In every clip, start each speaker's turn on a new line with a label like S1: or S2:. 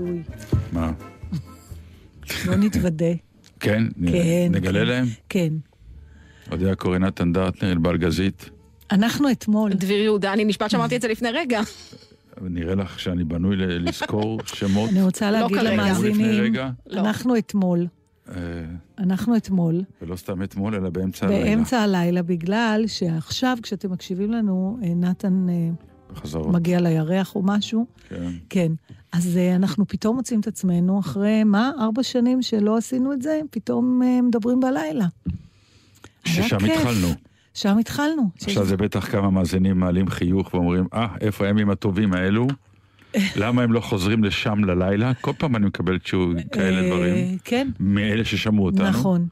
S1: וידוי.
S2: מה?
S1: לא נתוודה.
S2: כן?
S1: כן.
S2: נגלה
S1: כן.
S2: להם?
S1: כן.
S2: אודיה קורן נתן דטנר, ענבל גזית.
S1: אנחנו אתמול,
S3: דביר יהודה, אני נשבעת שאמרתי את זה לפני רגע.
S2: נראה לך שאני בנוי לזכור שמות
S1: אני רוצה
S3: לא
S1: להגיד למאזינים,
S3: לא.
S1: אנחנו אתמול,
S2: אה,
S1: אנחנו אתמול,
S2: ולא סתם אתמול, אלא באמצע הלילה.
S1: באמצע הלילה, בגלל שעכשיו, כשאתם מקשיבים לנו, אה, נתן אה,
S2: בחזרות,
S1: מגיע לירח או משהו,
S2: כן.
S1: כן. אז אה, אנחנו פתאום מוצאים את עצמנו, אחרי, מה, ארבע שנים שלא עשינו את זה, פתאום אה, מדברים בלילה.
S2: ששם. התחלנו.
S1: שם התחלנו.
S2: עכשיו זה בטח כמה מאזינים מעלים חיוך ואומרים, אה, איפה הימים הטובים האלו? למה הם לא חוזרים לשם ללילה? כל פעם אני מקבל תשוב כאלה
S1: אה,
S2: דברים.
S1: כן,
S2: מאלה ששמעו אותנו.
S1: נכון.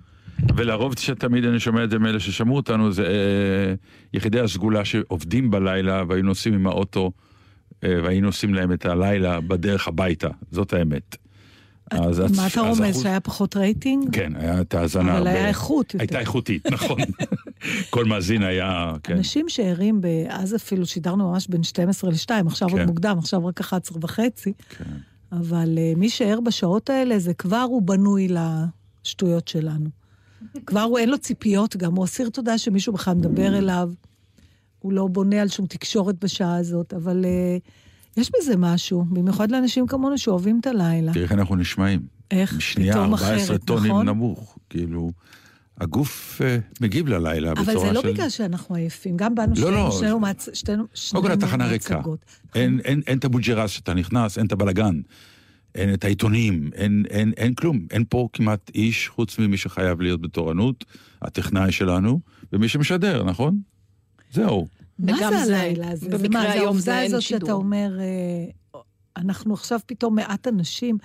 S2: ולרוב שתמיד אני שומע את זה מאלה ששמעו אותנו, זה אה, יחידי הסגולה שעובדים בלילה והיו נוסעים עם האוטו והיינו עושים להם את הלילה בדרך הביתה, זאת האמת. אז
S1: מה אתה רומז, שהיה פחות רייטינג?
S2: כן, היה את ההאזנה
S1: אבל. היה איכות יותר.
S2: הייתה איכותית, נכון. כל מאזין היה, כן.
S1: אנשים שערים, אז אפילו שידרנו ממש בין 12 ל-2, עכשיו עוד
S2: כן.
S1: מוקדם, עכשיו רק 11 וחצי,
S2: כן.
S1: אבל uh, מי שער בשעות האלה, זה כבר הוא בנוי לשטויות שלנו. כבר הוא, אין לו ציפיות גם, הוא אסיר תודה שמישהו בכלל מדבר אליו, הוא לא בונה על שום תקשורת בשעה הזאת, אבל uh, יש בזה משהו, במיוחד לאנשים כמונו שאוהבים את הלילה.
S2: תראי איך אנחנו נשמעים.
S1: איך
S2: שנייה,
S1: פתאום
S2: 14
S1: אחרת,
S2: טונים
S1: נכון?
S2: נמוך. כאילו, הגוף אה, מגיב ללילה בצורה של...
S1: אבל זה לא בגלל שאנחנו עייפים, גם באנו
S2: לא,
S1: שנינו,
S2: לא.
S1: שנינו, מהצ... שנינו,
S2: קודם כל
S1: שנינו
S2: התחנה ריקה.
S1: מהצגות.
S2: אין, אין, אין את הבוג'רס שאתה נכנס, אין את הבלגן, אין את העיתונים, אין, אין, אין כלום. אין פה כמעט איש חוץ ממי שחייב להיות בתורנות, הטכנאי שלנו, ומי שמשדר, נכון? זהו.
S1: מה
S3: וגם
S1: זה הלילה הזה? זה
S3: במקרה
S1: מה, זה
S3: היום
S1: העובדה
S3: זה אין
S1: הזאת שאתה
S3: שידור.
S1: אומר, אה, אנחנו עכשיו פתאום מעט אנשים.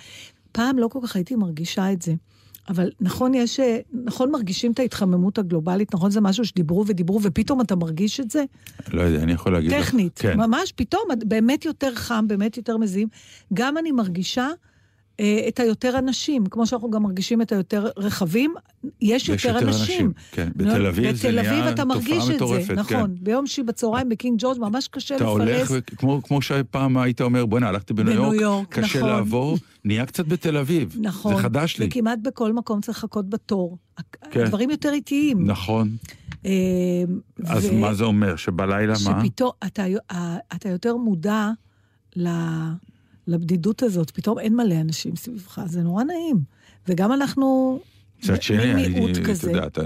S1: פעם לא כל כך הייתי מרגישה את זה. אבל נכון, יש, אה, נכון מרגישים את ההתחממות הגלובלית, נכון זה משהו שדיברו ודיברו, ופתאום אתה מרגיש את זה?
S2: לא יודע, אני יכול להגיד לך.
S1: טכנית.
S2: כן.
S1: ממש פתאום, באמת יותר חם, באמת יותר מזיעים. גם אני מרגישה את היותר אנשים, כמו שאנחנו גם מרגישים את היותר רכבים, יש,
S2: יש
S1: יותר אנשים.
S2: כן, בתל אביב זה
S1: בתל אביב
S2: נהיה
S1: אתה מרגיש
S2: תופעה
S1: את
S2: מטורפת,
S1: זה, נכון. ביום שישי בצהריים בקינג ג'ורג' ממש קשה
S2: אתה הולך,
S1: לפרס.
S2: וכמו, כמו שפעם היית אומר, בוא'נה, הלכתי בניו
S1: בניו
S2: יורק,
S1: יורק,
S2: קשה
S1: נכון.
S2: לעבור, נהיה קצת בתל אביב.
S1: נכון.
S2: זה חדש לי.
S1: וכמעט בכל מקום צריך לחכות בתור.
S2: כן.
S1: הדברים יותר איטיים.
S2: נכון.
S1: אה,
S2: אז
S1: ו-
S2: מה זה אומר? שבלילה מה?
S1: שפתאום אתה, אה, אתה יותר מודע ל- לבדידות הזאת, פתאום אין מלא אנשים סביבך, זה נורא נעים. וגם אנחנו
S2: מצד שני, אני,
S1: מיעוט
S2: אתה
S1: כזה.
S2: יודע, אתה...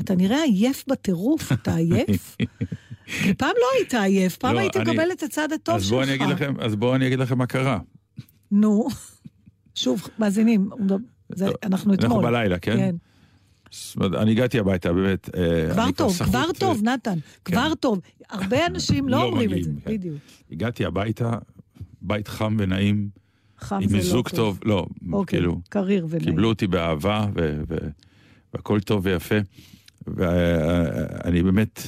S1: אתה נראה עייף בטירוף, אתה עייף? כי פעם לא היית עייף, פעם
S2: לא,
S1: היית
S2: אני-
S1: מקבל את הצד הטוב
S2: אז
S1: שלך.
S2: אני אגיד לכם, אז בואו אני אגיד לכם מה קרה.
S1: נו, שוב, מאזינים, זה-
S2: לא,
S1: אנחנו אתמול.
S2: אנחנו בלילה, כן?
S1: כן.
S2: אני הגעתי הביתה, באמת. אה,
S1: כבר טוב, כבר
S2: אה,
S1: טוב, נתן,
S2: כן.
S1: כבר טוב. הרבה אנשים לא
S2: לא
S1: אומרים את זה,
S2: כן.
S1: בדיוק.
S2: הגעתי הביתה, בית חם ונעים,
S1: חם
S2: עם
S1: לא
S2: מיזוג טוב, לא,
S1: אוקיי,
S2: כאילו,
S1: קריר ונעים.
S2: קיבלו אותי באהבה, ו- ו- והכל טוב ויפה. ואני באמת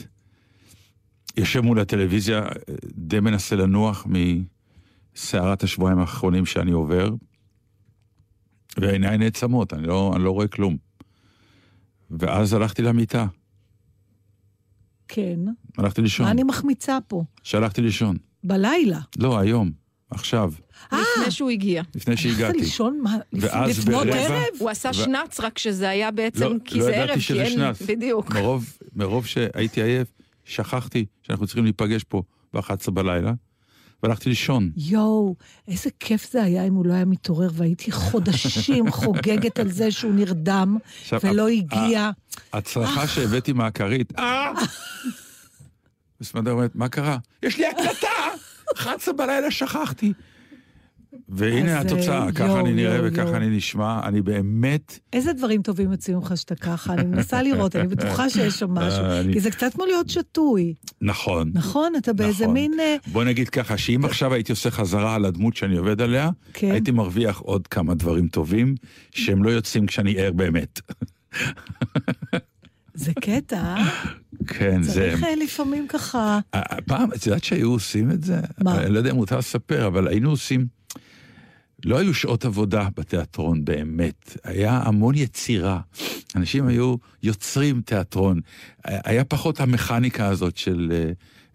S2: יושב מול הטלוויזיה, די מנסה לנוח מסערת השבועיים האחרונים שאני עובר, ועיניי נעצמות, אני לא, אני לא רואה כלום. ואז הלכתי למיטה,
S1: כן.
S2: הלכתי לישון.
S1: מה אני מחמיצה פה?
S2: שהלכתי לישון.
S1: בלילה.
S2: לא, היום, עכשיו,
S1: אה,
S3: לפני שהוא הגיע.
S2: לפני
S1: הלכת
S2: שהגעתי.
S1: לישון מה,
S2: ואז
S1: לפנות ערב?
S3: הוא עשה שנץ, רק שזה היה בעצם,
S2: לא,
S3: כי
S2: לא
S3: זה
S2: ידעתי
S3: ערב,
S2: שזה
S3: כי אין...
S2: שנץ.
S3: בדיוק.
S2: מרוב, מרוב שהייתי עייף, שכחתי שאנחנו צריכים להיפגש פה ב-11 בלילה, והלכתי לישון.
S1: יואו, איזה כיף זה היה אם הוא לא היה מתעורר, והייתי חודשים חוגגת על זה שהוא נרדם ולא הגיע.
S2: הצרחה שהבאתי מהכרית, אה! וסמדר אומרת, מה קרה? יש לי הקלטה! 11 בלילה שכחתי. והנה
S1: אז,
S2: התוצאה,
S1: אה,
S2: ככה אני נראה
S1: יואו,
S2: וככה
S1: יואו.
S2: אני נשמע, אני באמת...
S1: איזה דברים טובים יוצאים ממך שאתה ככה? אני מנסה לראות, אני בטוחה שיש שם משהו.
S2: אה,
S1: כי זה קצת כמו להיות שתוי,
S2: נכון.
S1: נכון? אתה באיזה
S2: נכון.
S1: מין... אה,
S2: בוא נגיד ככה, שאם עכשיו הייתי עושה חזרה על הדמות שאני עובד עליה,
S1: כן.
S2: הייתי מרוויח עוד כמה דברים טובים, שהם לא יוצאים כשאני ער באמת.
S1: זה קטע?
S2: כן, זה...
S1: צריך אה, לפעמים ככה...
S2: אה, פעם, את יודעת שהיו עושים את זה?
S1: מה?
S2: אני לא יודע אם מותר לספר, אבל היינו עושים... לא היו שעות עבודה בתיאטרון, באמת. היה המון יצירה. אנשים היו יוצרים תיאטרון. היה פחות המכניקה הזאת של אה,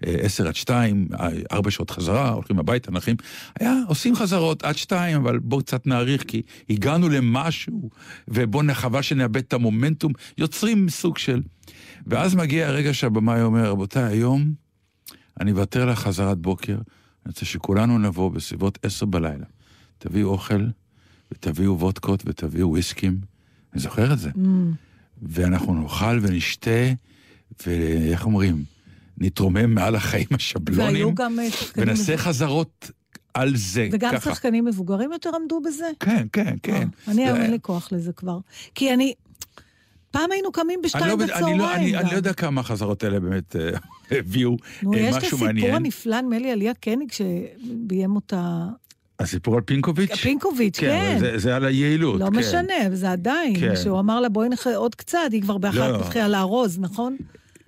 S2: אה, עשר עד שתיים, אה, ארבע שעות חזרה, הולכים הביתה, נחים. היה, עושים חזרות עד שתיים, אבל בואו קצת נאריך, כי הגענו למשהו, ובואו נחווה שנאבד את המומנטום. יוצרים סוג של... ואז מגיע הרגע שהבמאי אומר, רבותיי, היום אני אוותר על החזרת בוקר, אני רוצה שכולנו נבוא בסביבות עשר בלילה. תביאו אוכל, ותביאו וודקות, ותביאו וויסקים. אני זוכר את זה.
S1: Mm,
S2: ואנחנו נאכל ונשתה, ואיך אומרים? נתרומם מעל החיים השבלונים,
S1: והיו גם אה, שחקנים...
S2: ונעשה. חזרות על זה,
S1: וגם
S2: ככה.
S1: שחקנים מבוגרים יותר עמדו בזה?
S2: כן, כן, כן.
S1: אה, אני אין לי כוח לזה כבר. כי אני... פעם היינו קמים בשתיים
S2: לא,
S1: בצהריים
S2: לא, אני, אני. לא יודע כמה החזרות האלה באמת אה, הביאו
S1: נו,
S2: אה,
S1: יש את
S2: משהו
S1: הסיפור
S2: מעניין.
S1: הנפלא, נדמה לי, על ליה קניג, שביים אותה...
S2: הסיפור על פינקוביץ'?
S1: פינקוביץ',
S2: כן,
S1: כן.
S2: זה, זה על היעילות.
S1: לא
S2: כן.
S1: משנה, זה עדיין.
S2: כן.
S1: שהוא אמר לה, בואי נחיה עוד קצת, היא כבר באחת
S2: לא.
S1: התחילה לארוז, נכון?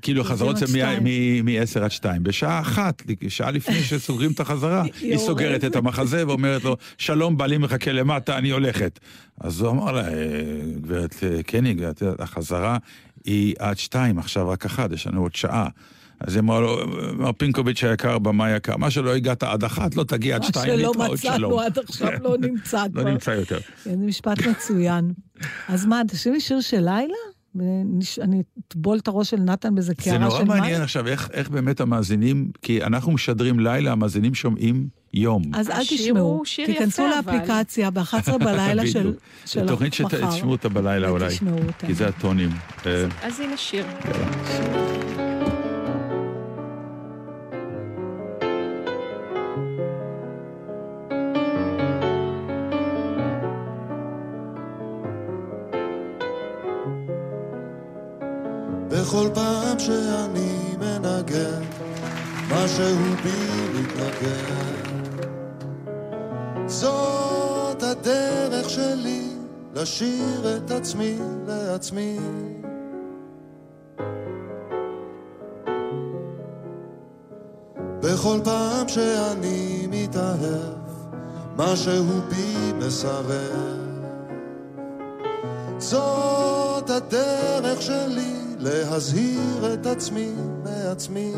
S2: כאילו החזרות זה
S1: עד שתיים.
S2: מ-10 עד 2. בשעה אחת, שעה לפני שסוגרים את החזרה, היא. סוגרת את המחזה ואומרת לו, שלום, בעלי מחכה למטה, אני הולכת. אז הוא אמר לה, "אה, גברת אה, קניג, החזרה היא עד 2, עכשיו רק אחת, יש לנו עוד שעה. אז אמרה לו, מר פינקוביץ' היקר, במאי יקר, מה שלא הגעת עד אחת, לא תגיע עד
S1: מה
S2: שתיים,
S1: שלא
S2: להתראות, שלום.
S1: מצאנו עד עכשיו לא נמצא
S2: לא
S1: כבר.
S2: נמצא יותר.
S1: זה משפט מצוין. אז מה, תשאיר לי שיר של לילה? ונש- אני אטבול את הראש של נתן באיזה
S2: זה
S1: קערה
S2: נורא
S1: של מים?
S2: מעניין עכשיו איך, איך באמת המאזינים, כי אנחנו משדרים לילה, המאזינים שומעים יום.
S1: אז אל תשמעו, תיכנסו
S3: יפה, אבל.
S1: לאפליקציה ב-11 בלילה של
S2: בדיוק.
S1: של
S2: זו תוכנית
S1: מחר.
S2: שתשמעו אותה בלילה אולי,
S1: ותשמעו אותה.
S2: כי זה הטונים.
S3: אז הנה שיר.
S4: בכל פעם שאני מנגן, משהו בי מתנגן. זאת הדרך שלי לשיר את עצמי לעצמי. בכל פעם שאני מתאהב, משהו בי מסרב. זאת הדרך שלי להזהיר את עצמי מעצמי.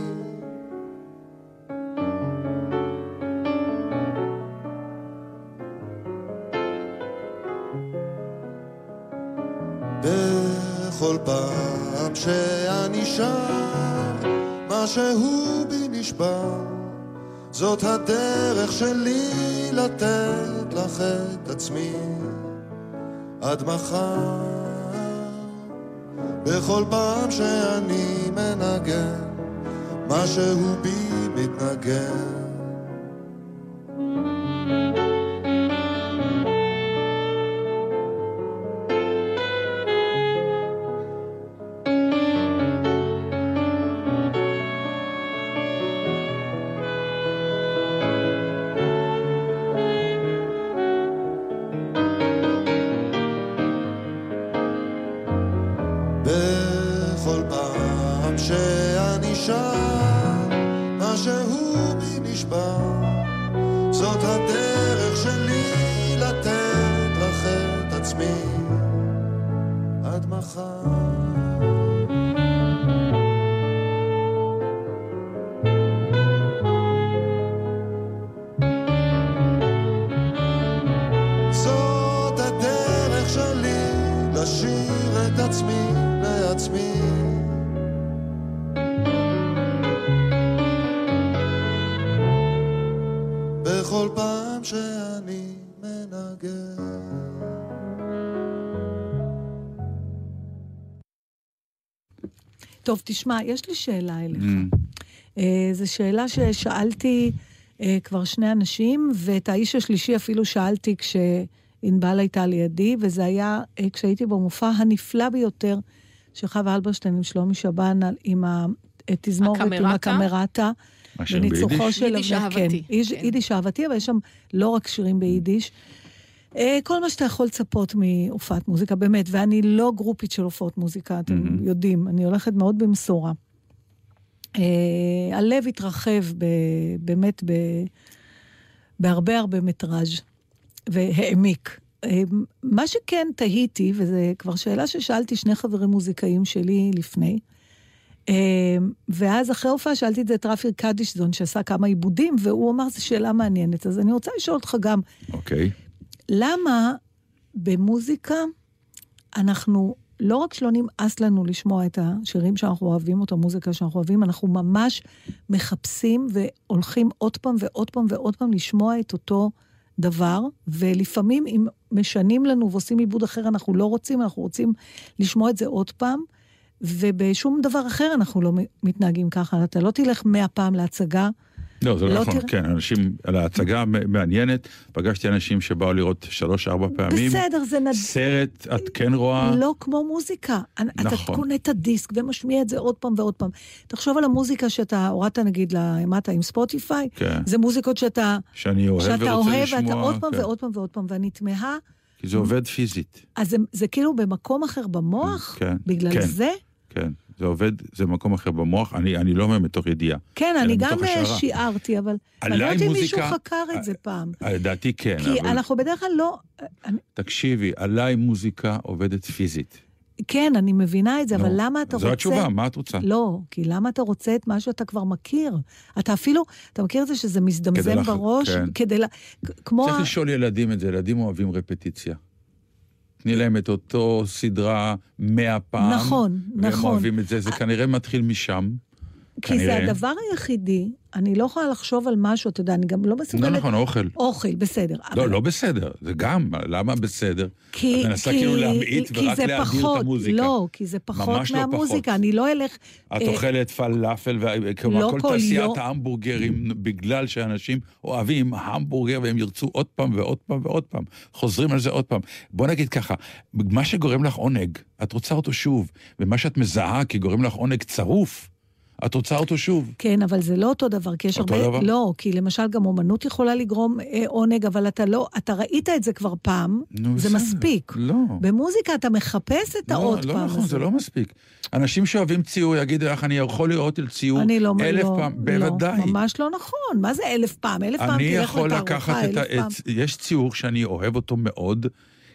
S4: בכל פעם שאני שר, משהו בי נשבר. זאת הדרך שלי לתת לך את עצמי. עד מחר. בכל פעם שאני מנגן, משהו בי מתנגן.
S1: טוב, תשמע, יש לי שאלה אליך.
S2: Mm,
S1: אה, זו שאלה ששאלתי אה, כבר שני אנשים, ואת האיש השלישי אפילו שאלתי כשענבל הייתה לידי, וזה היה אה, כשהייתי במופע הנפלא ביותר של חווה אלברשטיין עם שלומי שבן, עם התזמורת, עם
S3: הקמרטה?
S2: מה
S1: בניצוחו
S2: ביידיש?
S3: יידיש
S1: כן,
S3: אהבתי,
S1: יידיש-
S3: כן.
S1: יידיש אהבתי, אבל יש שם לא רק שירים ביידיש. אה, כל מה שאתה יכול לצפות מהופעת מוזיקה, באמת, ואני לא גרופית של הופעות מוזיקה, אתם
S2: מהמם.
S1: יודעים, אני הולכת מאוד במשורה. אה, הלב התרחב ב, באמת ב, בהרבה הרבה מטראז' והעמיק. אה, מה שכן תהיתי, וזו כבר שאלה ששאלתי שני חברים מוזיקאים שלי לפני, אה, ואז אחרי ההופעה שאלתי את זה את רפי קדישזון, שעשה כמה עיבודים, והוא אמר, זו שאלה מעניינת. אז אני רוצה לשאול אותך גם,
S2: אוקיי.
S1: למה במוזיקה אנחנו, לא רק שלא נמאס לנו לשמוע את השירים שאנחנו אוהבים, או את המוזיקה שאנחנו אוהבים, אנחנו ממש מחפשים והולכים עוד פעם ועוד פעם ועוד פעם לשמוע את אותו דבר, ולפעמים אם משנים לנו ועושים עיבוד אחר, אנחנו לא רוצים, אנחנו רוצים לשמוע את זה עוד פעם. ובשום דבר אחר אנחנו לא מתנהגים ככה. אתה לא תלך מאה פעם להצגה,
S2: לא, זה לא
S1: לא
S2: נכון,
S1: תראה-
S2: כן, אנשים, על ההצגה מעניינת, פגשתי אנשים שבאו לראות שלוש-ארבע פעמים.
S1: בסדר, זה נד...
S2: סרט, את כן רואה?
S1: לא כמו מוזיקה. אתה
S2: נכון.
S1: קונה את הדיסק ומשמיע את זה עוד פעם ועוד פעם. תחשוב על המוזיקה שאתה הורדת נגיד למטה עם ספוטיפיי,
S2: כן.
S1: זה מוזיקות שאתה,
S2: שאני אוהב
S1: שאתה
S2: ורוצה
S1: אוהב
S2: לשמוע.
S1: ואתה עוד פעם
S2: כן.
S1: ועוד פעם ועוד פעם, ואני תמהה,
S2: כי זה עובד פיזית,
S1: אז זה, זה כאילו במקום אחר במוח?
S2: כן,
S1: בגלל
S2: כן.
S1: זה?
S2: כן. זה עובד, זה במקום אחר במוח, אני, אני לא אומר מתוך ידיעה.
S1: כן, אני גם אה. שיערתי, אבל אני לא יודעת אם מישהו חקר את זה פעם.
S2: לדעתי כן,
S1: כי
S2: אבל
S1: אנחנו בדרך כלל לא...
S2: תקשיבי, עליי מוזיקה עובדת פיזית.
S1: כן, אני מבינה את זה, אבל
S2: נו,
S1: למה אתה רוצה...
S2: זו התשובה, מה את רוצה?
S1: לא, כי למה אתה רוצה את מה שאתה כבר מכיר? אתה אפילו, אתה מכיר את זה שזה מזדמזם בראש?
S2: כן.
S1: כדי ל... כמו...
S2: צריך
S1: ה-
S2: לשאול ילדים את זה, ילדים אוהבים רפטיציה. תני להם את אותו סדרה מאה פעם.
S1: נכון,
S2: והם
S1: נכון.
S2: אוהבים את זה, זה כנראה מתחיל משם.
S1: כי זה
S2: כנראה.
S1: הדבר היחידי, אני לא יכולה לחשוב על משהו, אתה יודע, אני גם לא
S2: לא
S1: מסוגלת...
S2: נכון, אוכל.
S1: אוכל, בסדר.
S2: לא,
S1: אבל-
S2: לא בסדר, זה גם, למה בסדר?
S1: כי,
S2: את מנסה כאילו להמעיט ורק
S1: זה
S2: להאדיר את המוזיקה.
S1: לא, כי זה פחות
S2: לא
S1: מהמוזיקה,
S2: פחות.
S1: אני לא אלך...
S2: את
S1: אה,
S2: אוכלת פלאפל, כלומר,
S1: לא
S2: כל
S1: כל
S2: תעשיית
S1: יום.
S2: ההמבורגרים, בגלל שאנשים אוהבים המבורגר והם ירצו עוד פעם ועוד פעם ועוד פעם, חוזרים על זה עוד פעם. בוא נגיד ככה, מה שגורם לך עונג, את רוצה אותו שוב, ומה שאת מזהה כי גורם לך עונג צרוף, את רוצה אותו שוב.
S1: כן, אבל זה לא אותו דבר, כי יש
S2: אותו
S1: הרבה...
S2: דבר?
S1: לא, כי למשל גם אומנות יכולה לגרום אה, עונג, אבל אתה לא... אתה ראית את זה כבר פעם,
S2: נו,
S1: זה
S2: בסדר.
S1: מספיק.
S2: לא.
S1: במוזיקה אתה מחפש את
S2: לא,
S1: העוד
S2: לא
S1: פעם
S2: נכון,
S1: הזה.
S2: זה לא מספיק. אנשים שאוהבים ציור יגידו לך, אני יכול לראות על ציור
S1: אני לא...
S2: אלף
S1: לא,
S2: פעם,
S1: לא,
S2: בוודאי.
S1: ממש לא נכון. מה זה אלף פעם? אלף פעם
S2: אני
S1: תלך
S2: יכול
S1: לתערוכה,
S2: לקחת את ה...
S1: אלף פעם.
S2: את- יש ציור שאני אוהב אותו מאוד,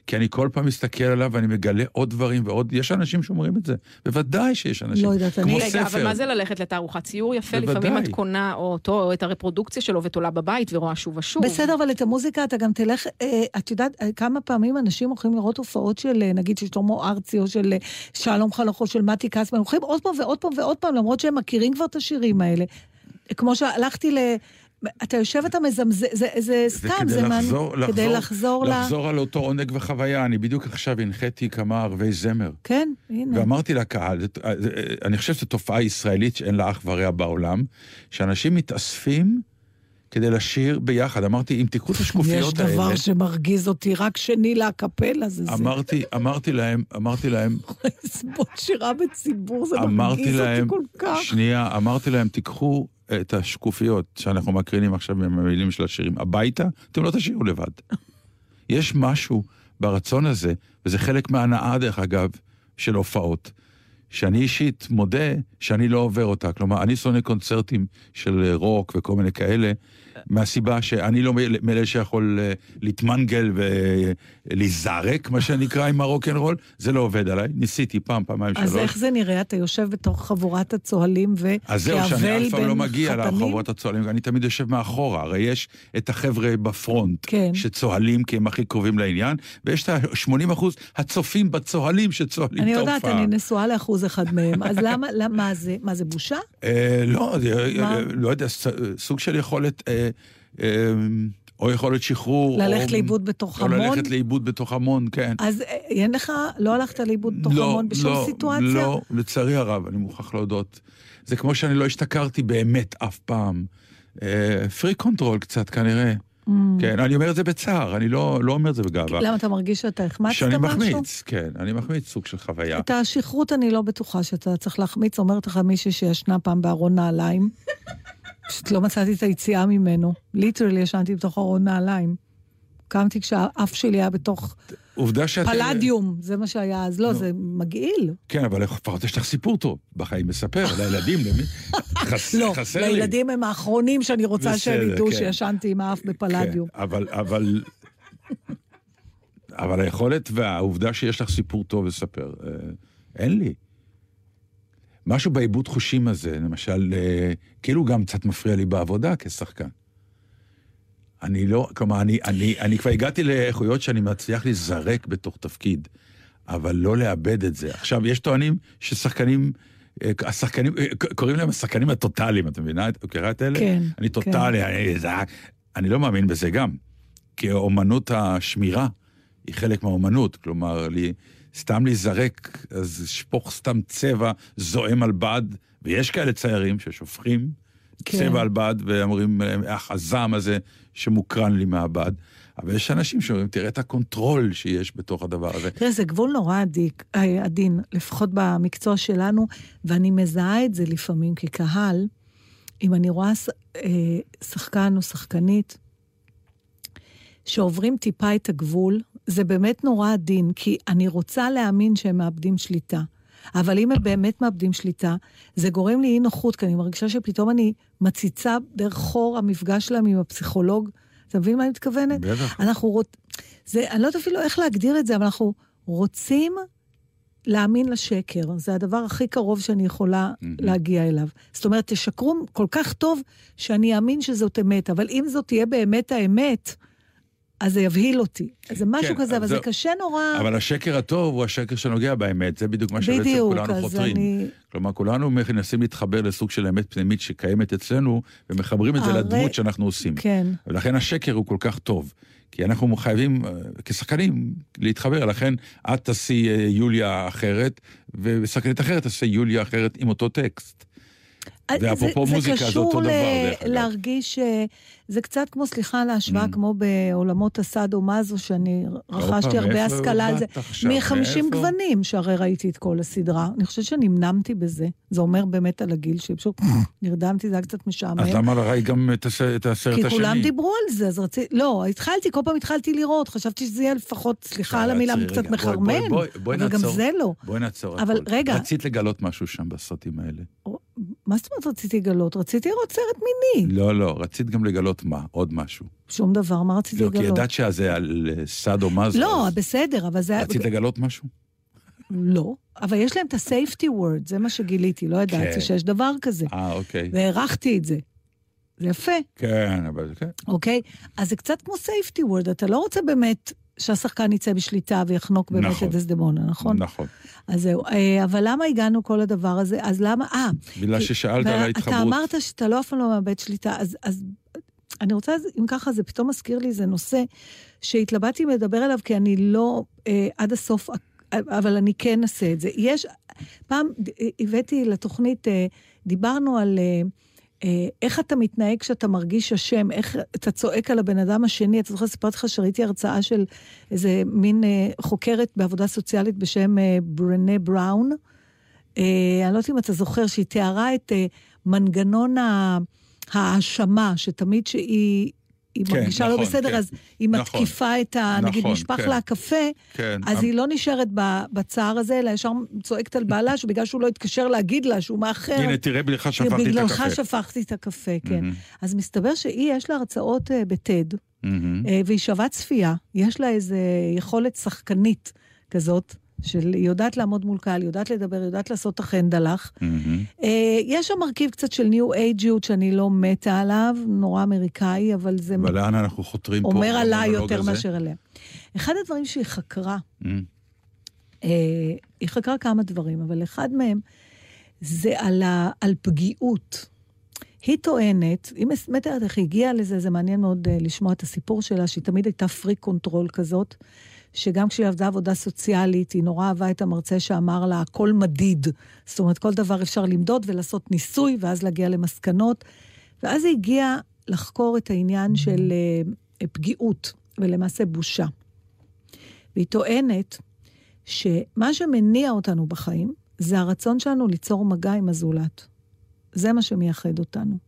S2: כי אני כל פעם מסתכל עליו ואני מגלה עוד דברים ועוד... יש אנשים שאומרים את זה. בוודאי שיש אנשים.
S1: לא יודעת,
S2: כמו
S1: אני-
S3: רגע, אבל
S2: ספר.
S3: מה זה ללכת לתערוכת ציור יפה?
S2: בוודאי.
S3: לפעמים את קונה או אותו, או את הרפרודוקציה שלו ותולה בבית ורואה שוב ושוב.
S1: בסדר, אבל את המוזיקה אתה גם תלך, אה, את יודעת, אה, כמה פעמים אנשים הולכים לראות הופעות של, אה, נגיד, של שלמה ארצי, או של אה, שלום חנוך, או של מתי כסמן, הולכים עוד פעם ועוד פעם ועוד פעם, למרות שהם מכירים כבר את השירים האלה. כמו שהלכתי ל... אתה יושב, אתה מזמזם, זה, זה סתם,
S2: וכדי
S1: זה מעניין.
S2: לחזור,
S1: כדי לחזור ל...
S2: לחזור על אותו עונג וחוויה. אני בדיוק עכשיו הנחיתי כמה ערבי זמר.
S1: כן, הנה.
S2: ואמרתי לקהל, אה, זה- אני חושב שזו תופעה ישראלית שאין לה אח ורע בעולם, שאנשים מתאספים כדי לשיר ביחד. אמרתי, אם תיקחו את
S1: יש
S2: השקופיות האלה...
S1: דבר שמרגיז אותי, רק שני להקפלה זה זה.
S2: אמרתי, אמרתי להם, אמרתי להם,
S1: לסבול שירה בציבור, זה
S2: אמרתי
S1: מרגיז אותי
S2: להם,
S1: כל כך.
S2: שנייה, אמרתי להם, תיקחו את השקופיות שאנחנו מקרינים עכשיו עם המילים של השירים הביתה, אתם לא תשאירו לבד. יש משהו ברצון הזה, וזה חלק מההנאה, דרך אגב, של הופעות, שאני אישית מודה שאני לא עובר אותה. כלומר, אני שונא קונצרטים של רוק וכל מיני כאלה, מהסיבה שאני לא מאלה שיכול אה, להתמנגל ולהיזרק, מה שנקרא, עם הרוקנרול, זה לא עובד עליי. ניסיתי פעם, פעמיים, שלוש.
S1: אז איך זה נראה? אתה יושב בתוך חבורת הצוהלים
S2: אז זהו, שאני
S1: וכאבל
S2: אף פעם לא
S1: בין
S2: מגיע
S1: חתנים?
S2: לחברות הצוהלים, אני תמיד יושב מאחורה, הרי יש את החבר'ה בפרונט,
S1: כן.
S2: שצוהלים כי הם הכי קרובים לעניין, ויש את ה-80 אחוז הצופים בצוהלים שצוהלים את
S1: אני
S2: ההופעה.
S1: יודעת, אני נשואה לאחוז אחד מהם, אז למה, למה, מה זה, מה זה בושה?
S2: אה, לא, לא יודע, סוג של יכולת, אה, או יכולת שחרור.
S1: ללכת
S2: או-
S1: לאיבוד בתוך
S2: או
S1: המון?
S2: ללכת לאיבוד בתוך המון, כן.
S1: אז אה, אין לך, לא הלכת לאיבוד בתוך
S2: לא,
S1: המון בשום
S2: לא,
S1: סיטואציה?
S2: לא, לצערי הרב, אני מוכרח להודות. זה כמו שאני לא השתכרתי באמת אף פעם. freak control קצת, כנראה.
S1: Mm.
S2: כן, אני אומר את זה בצער, אני לא לא אומר את זה בגאווה.
S1: למה אתה מרגיש שאתה החמצת משהו?
S2: שאני מחמיץ, כן, אני מחמיץ סוג של חוויה.
S1: את השכרות אני לא בטוחה שאתה צריך להחמיץ, אומרת לך מישהי שישנה פעם בארון נעליים. פשוט לא מצאתי את היציאה ממנו. literally ישנתי בתוך ארון נעליים. קמתי כשהאף שלי היה בתוך
S2: עובדה שאת...
S1: Palladium, זה מה שהיה אז. לא, זה מגעיל.
S2: כן, אבל לפחות יש לך סיפור טוב בחיים מספר, לילדים, למי?
S1: לא,
S2: חסר לי.
S1: לילדים הם האחרונים שאני רוצה שהם ידעו
S2: כן.
S1: שישנתי עם האף בפלדיום.
S2: כן, אבל, אבל, אבל היכולת והעובדה שיש לך סיפור טוב לספר, אה, אין לי. משהו בעיבוד חושים הזה, למשל, אה, כאילו גם קצת מפריע לי בעבודה כשחקן. אני לא, כלומר, אני, אני, אני כבר הגעתי לאיכויות שאני מצליח להיזרק בתוך תפקיד, אבל לא לאבד את זה. עכשיו, יש טוענים ששחקנים, אה, השחקנים, אה, קוראים להם השחקנים הטוטאליים, אתה מבינה? את מכירה את אלה?
S1: כן,
S2: אני
S1: כן.
S2: טוטאלי, אני, זה, אני לא מאמין בזה גם. כי אומנות השמירה היא חלק מהאומנות. כלומר, לי, סתם להיזרק, אז שפוך סתם צבע זועם על בד, ויש כאלה ציירים ששופכים
S1: כן.
S2: צבע על בד ואומרים, אך הזעם הזה שמוקרן לי מהבד. אבל יש אנשים שאומרים, תראה את ה control שיש בתוך הדבר הזה.
S1: תראה, זה גבול נורא עדיק, אה, עדין, לפחות במקצוע שלנו, ואני מזהה את זה לפעמים כקהל. אם אני רואה אה, שחקן או שחקנית שעוברים טיפה את הגבול, זה באמת נורא עדין, כי אני רוצה להאמין שהם מאבדים שליטה. אבל אם הם באמת מאבדים שליטה, זה גורם לי אי נוחות, כי אני מרגישה שפתאום אני מציצה דרך חור המפגש שלהם עם הפסיכולוג. אתה מבין מה אני מתכוונת?
S2: בטח.
S1: אנחנו רוצ... זה, אני לא יודעת אפילו איך להגדיר את זה, אבל אנחנו רוצים להאמין לשקר. זה הדבר הכי קרוב שאני יכולה. להגיע אליו. זאת אומרת, תשקרו כל כך טוב שאני אאמין שזאת אמת, אבל אם זאת תהיה באמת האמת, אז זה יבהיל אותי. אז זה משהו
S2: כן,
S1: כזה, אבל זה
S2: זהו.
S1: קשה נורא.
S2: אבל השקר הטוב הוא השקר שנוגע באמת, זה בדיוק מה שבעצם כולנו חותרים.
S1: אני...
S2: כלומר, כולנו מנסים להתחבר לסוג של אמת פנימית שקיימת אצלנו, ומחברים את זה
S1: הרי-
S2: לדמות שאנחנו עושים.
S1: כן.
S2: ולכן השקר הוא כל כך טוב. כי אנחנו חייבים, אה, כשחקנים, להתחבר. לכן את תעשי אה, יוליה אחרת, ושחקנית אחרת תעשה יוליה אחרת עם אותו טקסט. ואפרופו
S1: זה,
S2: מוזיקה,
S1: זה
S2: זה
S1: קשור
S2: אותו דבר, דרך אגב.
S1: להרגיש, אה, זה קצת כמו, סליחה על ההשוואה,
S2: Mm.
S1: כמו בעולמות הסאדו מזו, שאני רכשתי הרבה השכלה על זה.
S2: באת עכשיו?
S1: מ-50
S2: מאיפה?
S1: גוונים, שהרי ראיתי את כל הסדרה. אני חושבת שנמנמתי בזה. זה אומר באמת על הגיל שלי, פשוט נרדמתי, זה היה קצת משעמם.
S2: אז למה ראית גם את הס- את הסרט
S1: כי
S2: השני?
S1: כולם דיברו על זה, אז רציתי... לא, התחלתי, כל פעם התחלתי לראות, חשבתי שזה יהיה לפחות, סליחה על המילה, קצת מחרמן, אבל גם. זה לא.
S2: בואי נעצור
S1: אבל. רגע.
S2: רצית לגלות משהו שם בסרטים האלה.
S1: מה זאת אומרת רציתי לגלות? רציתי לראות סרט מיני.
S2: לא, לא, רצית גם לגלות מה? עוד משהו.
S1: שום דבר, מה רציתי
S2: לא, כי
S1: לגלות?
S2: ידעת שזה על אה, סאדו מזו.
S1: לא,
S2: אז
S1: בסדר, אבל זה...
S2: רצית לגלות משהו?
S1: לא, אבל יש להם את ה-safety word, זה מה שגיליתי, לא ידעתי
S2: כן.
S1: שיש דבר כזה.
S2: אה, אוקיי.
S1: והערכתי את זה. זה יפה,
S2: כן, אבל כן.
S1: אוקיי? אז זה קצת כמו safety word, אתה לא רוצה באמת שהשחקן יצא בשליטה ויחנוק באמת
S2: נכון.
S1: את דסדמונה, נכון?
S2: נכון.
S1: אז זהו. אה, אבל למה הגענו כל הדבר הזה? אז למה... אה,
S2: בגלל
S1: כי-
S2: ששאלת על ההתחברות.
S1: אמרת שאתה לא אף פעם לא מאבד שליטה, אז, אז אני רוצה, אם ככה, זה פתאום מזכיר לי איזה נושא שהתלבטתי אם לדבר עליו, כי אני לא אה, עד הסוף, אבל אני כן אעשה את זה. יש, פעם הבאתי לתוכנית, אה, דיברנו על... אה, אה, איך אתה מתנהג כשאתה מרגיש אשם, איך אתה צועק על הבן אדם השני. אתה זוכר, סיפרתי לך שראיתי הרצאה של איזה מין אה, חוקרת בעבודה סוציאלית בשם אה, ברנה בראון. אה, אני לא יודעת אם אתה זוכר, שהיא תיארה את אה, מנגנון ההאשמה, שתמיד שהיא... היא
S2: כן,
S1: מרגישה לא
S2: נכון,
S1: בסדר,
S2: כן.
S1: אז היא
S2: נכון.
S1: מתקיפה את ה... נגיד,
S2: נכון,
S1: נשפך
S2: כן.
S1: לה הקפה,
S2: כן.
S1: אז היא לא נשארת בצער הזה, אלא ישר צועקת על בעלה, שבגלל שהוא לא התקשר להגיד לה שהוא מאחר,
S2: הנה, תראה, בגללך שפכתי את
S1: בגללך
S2: הקפה.
S1: שפכתי את הקפה, כן.
S2: מהמם,
S1: אז מסתבר שהיא, יש לה הרצאות אה, בטד,
S2: מהמם.
S1: אה, והיא שווה צפייה, יש לה איזו יכולת שחקנית כזאת, של היא יודעת לעמוד מול קהל, היא יודעת לדבר, היא יודעת לעשות את החנדלח.
S2: מהמם.
S1: אה, יש שם מרכיב קצת של ניו אייג'יות שאני לא מתה עליו, נורא אמריקאי, אבל זה
S2: אבל לאן אנחנו חותרים פה?
S1: אומר עליי יותר
S2: הזה?
S1: מאשר עליה. אחד הדברים שהיא חקרה,
S2: מהמם.
S1: אה, היא חקרה כמה דברים, אבל אחד מהם זה על, ה, על פגיעות. היא טוענת, היא מתארת איך היא הגיעה לזה, זה מעניין מאוד uh, לשמוע את הסיפור שלה, שהיא תמיד הייתה freak control כזאת, שגם כשהיא עבדה עבודה סוציאלית, היא נורא אהבה את המרצה שאמר לה, הכל מדיד. זאת אומרת, כל דבר אפשר למדוד ולעשות ניסוי, ואז להגיע למסקנות. ואז היא הגיעה לחקור את העניין של uh, פגיעות, ולמעשה בושה. והיא טוענת שמה שמניע אותנו בחיים, זה הרצון שלנו ליצור מגע עם הזולת. זה מה שמייחד אותנו.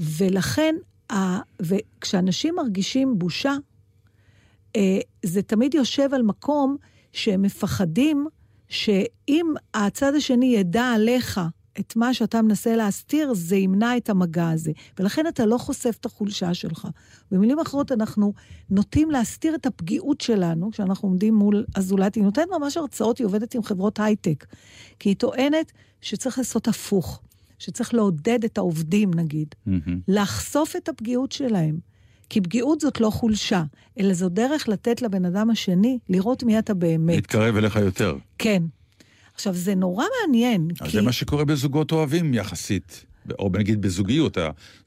S1: ולכן, ה... וכשאנשים מרגישים בושה, אה, זה תמיד יושב על מקום שהם מפחדים שאם הצד השני ידע עליך את מה שאתה מנסה להסתיר, זה ימנע את המגע הזה. ולכן אתה לא חושף את החולשה שלך. במילים אחרות, אנחנו נוטים להסתיר את הפגיעות שלנו כשאנחנו עומדים מול הזולת. היא נותנת ממש הרצאות, היא עובדת עם חברות הייטק. כי היא טוענת שצריך לעשות הפוך, שצריך לעודד את העובדים, נגיד,
S2: מהמם.
S1: לחשוף את הפגיעות שלהם. כי פגיעות זאת לא חולשה, אלא זו דרך לתת לבן אדם השני לראות מי אתה באמת.
S2: להתקרב אליך יותר.
S1: כן. עכשיו, זה נורא מעניין,
S2: אז
S1: כי...
S2: זה מה שקורה בזוגות אוהבים יחסית. או נגיד בזוגיות,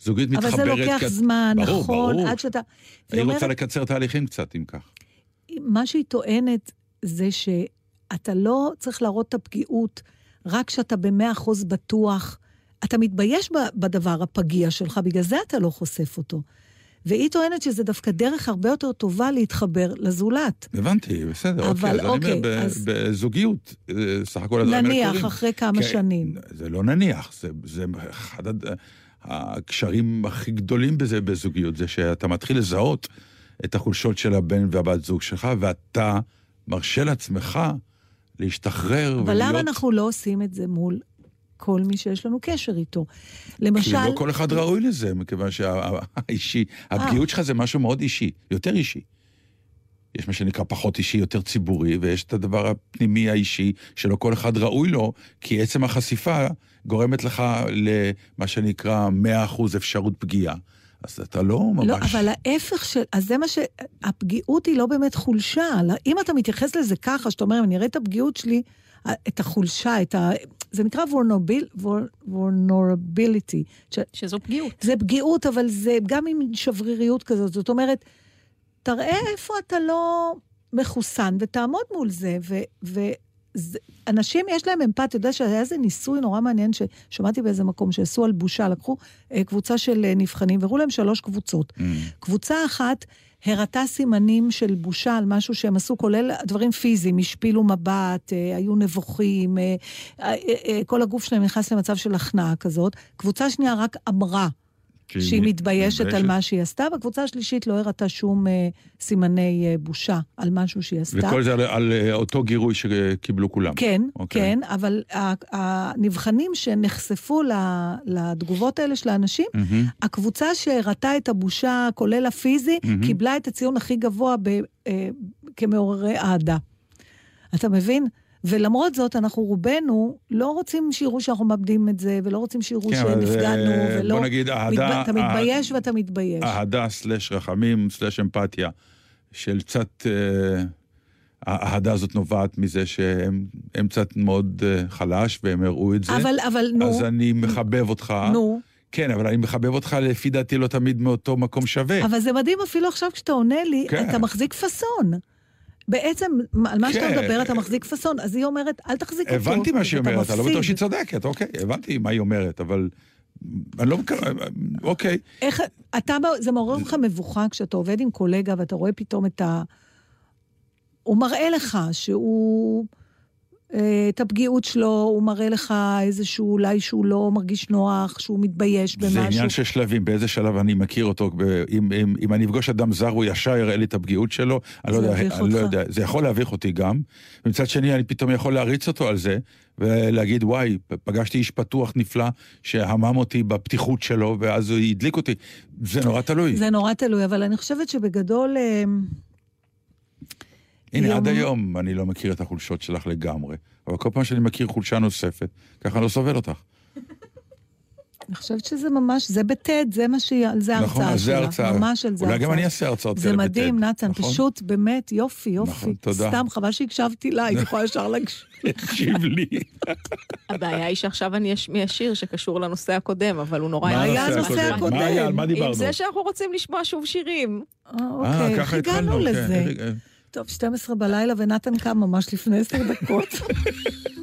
S2: הזוגיות מתחברת...
S1: אבל זה לוקח
S2: כ-
S1: זמן,
S2: ברור,
S1: נכון,
S2: ברור.
S1: עד שאתה...
S2: היא
S1: והיא
S2: רוצה
S1: אומרת,
S2: לקצר תהליכים קצת, אם כך.
S1: מה שהיא טוענת זה שאתה לא צריך להראות את הפגיעות רק כשאתה במאה אחוז בטוח. אתה מתבייש בדבר הפגיע שלך, בגלל זה אתה לא חושף אותו. והיא טוענת שזה דווקא דרך הרבה יותר טובה להתחבר לזולת.
S2: הבנתי, בסדר,
S1: אבל
S2: אוקיי. אז אני
S1: אוקיי,
S2: אומר, ב-
S1: אז-
S2: בזוגיות, אה, סך הכל הדברים האלה
S1: נניח. אחרי כמה
S2: כן,
S1: שנים.
S2: זה לא נניח, זה, זה אחד הקשרים הכי גדולים בזה בזוגיות, זה שאתה מתחיל לזהות את החולשות של הבן והבת זוג שלך, ואתה מרשה לעצמך להשתחרר
S1: אבל
S2: ולהיות...
S1: למה אנחנו לא עושים את זה מול כל מי שיש לנו קשר איתו? למשל...
S2: כי לא כל אחד ראוי לזה, מכיוון שהאישי,
S1: אה.
S2: הפגיעות שלך זה משהו מאוד אישי, יותר אישי. יש מה שנקרא פחות אישי, יותר ציבורי, ויש את הדבר הפנימי האישי, שלא כל אחד ראוי לו, כי עצם החשיפה גורמת לך למה שנקרא 100% אפשרות פגיעה. אז אתה לא ממש...
S1: לא, אבל ההפך של... אז זה מה ש... הפגיעות היא לא באמת חולשה. אם אתה מתייחס לזה ככה, שאתה אומר, אם אני אראה את הפגיעות שלי, את החולשה, את ה... זה נקרא vulnerability. vulnerability. ש...
S3: שזו פגיעות.
S1: זה פגיעות, אבל זה גם עם שבריריות כזאת. זאת אומרת, תראה איפה אתה לא מחוסן, ותעמוד מול זה. ו... ו... זה- אנשים יש להם אמפתיה, אתה יודע שהיה איזה ניסוי נורא מעניין ששמעתי באיזה מקום שעשו על בושה, לקחו אה, קבוצה של אה, נבחנים והראו להם שלוש קבוצות.
S2: Mm.
S1: קבוצה אחת הראתה סימנים של בושה על משהו שהם עשו, כולל דברים פיזיים, השפילו מבט, אה, היו נבוכים, אה, אה, כל הגוף שלהם נכנס למצב של הכנעה כזאת. קבוצה שנייה רק אמרה שהיא מתביישת על מה שהיא עשתה, והקבוצה השלישית לא הראתה שום אה, סימני אה, בושה על משהו שהיא עשתה.
S2: וכל זה על, על אה, אותו גירוי שקיבלו כולם.
S1: כן,
S2: אוקיי.
S1: כן, אבל הנבחנים שנחשפו לתגובות האלה של האנשים,
S2: מהמם.
S1: הקבוצה שהראתה את הבושה, כולל הפיזי,
S2: מהמם.
S1: קיבלה את הציון הכי גבוה ב, אה, כמעוררי אהדה. אתה מבין? ולמרות זאת, אנחנו רובנו לא רוצים שיראו שאנחנו מאבדים את זה, ולא רוצים שיראו
S2: כן, אבל זה-
S1: שנפגענו, ולא...
S2: בוא נגיד, אהדה...
S1: מתב... אתה מתבייש ואתה מתבייש.
S2: אהדה סלש רחמים סלש אמפתיה, של קצת... אה, האהדה הזאת נובעת מזה שהם הם קצת מאוד אה, חלש והם הראו את זה.
S1: אבל, אבל נו,
S2: אז אני מחבב אותך.
S1: נו.
S2: כן, אבל אני מחבב אותך לפי דעתי לא תמיד מאותו מקום שווה.
S1: אבל זה מדהים אפילו עכשיו כשאתה עונה לי,
S2: כן.
S1: אתה מחזיק פאסון. בעצם, על מה שאתה
S2: כן.
S1: מדבר אתה מחזיק פאסון, אז היא אומרת, אל תחזיק אותו.
S2: הבנתי מה שהיא אומרת, אני לא בטוח. שהיא צודקת, אוקיי, הבנתי מה היא אומרת, אבל... אני לא מקווה, אוקיי.
S1: איך, אתה, זה מעורר לך מבוכה כשאתה עובד עם קולגה ואתה רואה פתאום את ה... הוא מראה לך שהוא... אה, את הפגיעות שלו, הוא מראה לך איזשהו, אולי שהוא לא מרגיש נוח, שהוא מתבייש במשהו.
S2: זה עניין של שלבים, באיזה שלב אני מכיר אותו, ב- אם, אם, אם אני אפגוש אדם זר, הוא ישר יראה לי את הפגיעות שלו, אני לא יודע, אני לא. יודע, זה יכול להביך אותי גם, ומצד שני אני פתאום יכול להריץ אותו על זה, ולהגיד, וואי, פגשתי איש פתוח נפלא, שהמם אותי בפתיחות שלו, ואז הוא הדליק אותי. זה נורא תלוי.
S1: זה נורא תלוי, אבל אני חושבת שבגדול... אה,
S2: הנה,
S1: יום-
S2: עד היום אני לא מכיר את החולשות שלך לגמרי, אבל כל פעם שאני מכיר חולשה נוספת, ככה אני לא סובל אותך.
S5: אני חושבת שזה ממש, זה בטד, זה מה שהיא, על זה ההרצאה
S2: נכון, זה
S5: שלה.
S2: הרצאה.
S5: ממש על זה
S2: אולי
S5: ההרצאה.
S2: גם אני אעשה הרצאות
S5: זה
S2: כאלה
S5: מדהים,
S2: בטד,
S5: נתן,
S2: נכון?
S5: פשוט, באמת, יופי, יופי.
S2: נכון, תודה.
S5: סתם, חבל שהקשבתי לה, הייתי יכולה ישר להקשיב.
S2: לי.
S3: הבעיה היא שעכשיו אני אשמיע שיר שקשור לנושא הקודם, אבל הוא נורא...
S2: מה
S5: היה
S2: הנושא הקודם? מה היה? על מה דיברנו?
S3: עם זה שאנחנו רוצים לשמוע שוב שירים.
S5: אה,
S2: אה,
S5: אוקיי, איך
S2: ככה
S5: הגענו
S2: התחלנו, כן.
S5: לזה? טוב, 12 בלילה ונתן קם ממש לפני עשר דקות.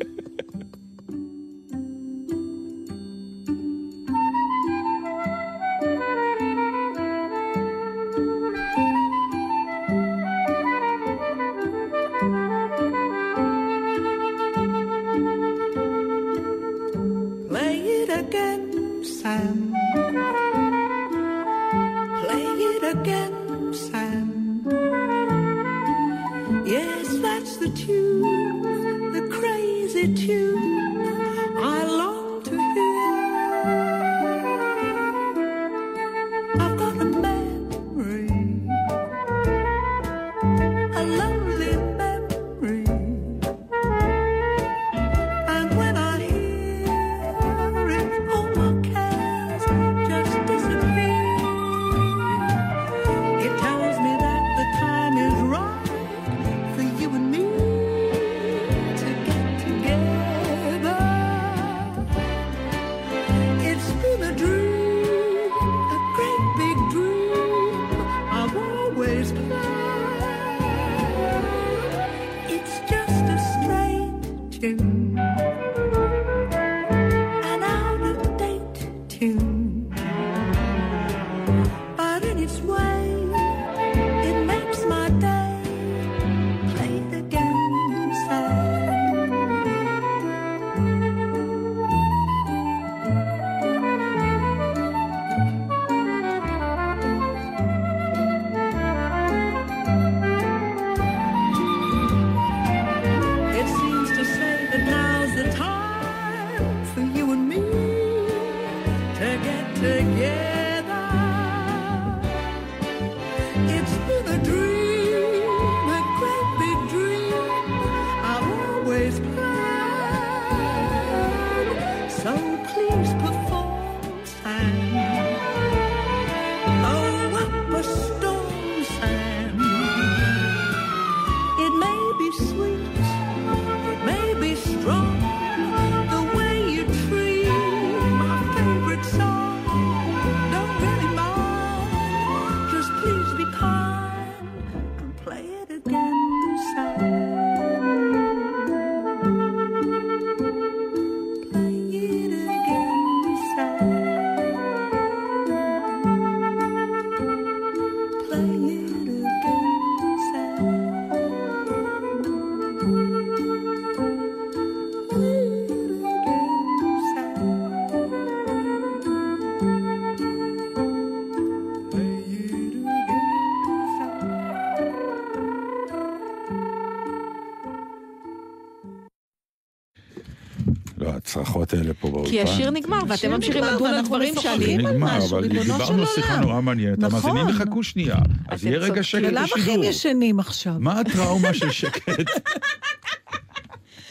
S3: כי השיר נגמר, ואתם
S5: השיר
S3: ממשיכים לדון על דברים שאני...
S5: על
S2: נגמר, אבל דיברנו שיחה. נורא מעניינת.
S5: נכון.
S2: המאזינים יחכו שנייה, אז
S3: אתם
S2: יהיה רגע. שקט
S5: בלאו הכי הם
S2: בשידור.
S5: ישנים עכשיו.
S2: מה הטראומה של שקט?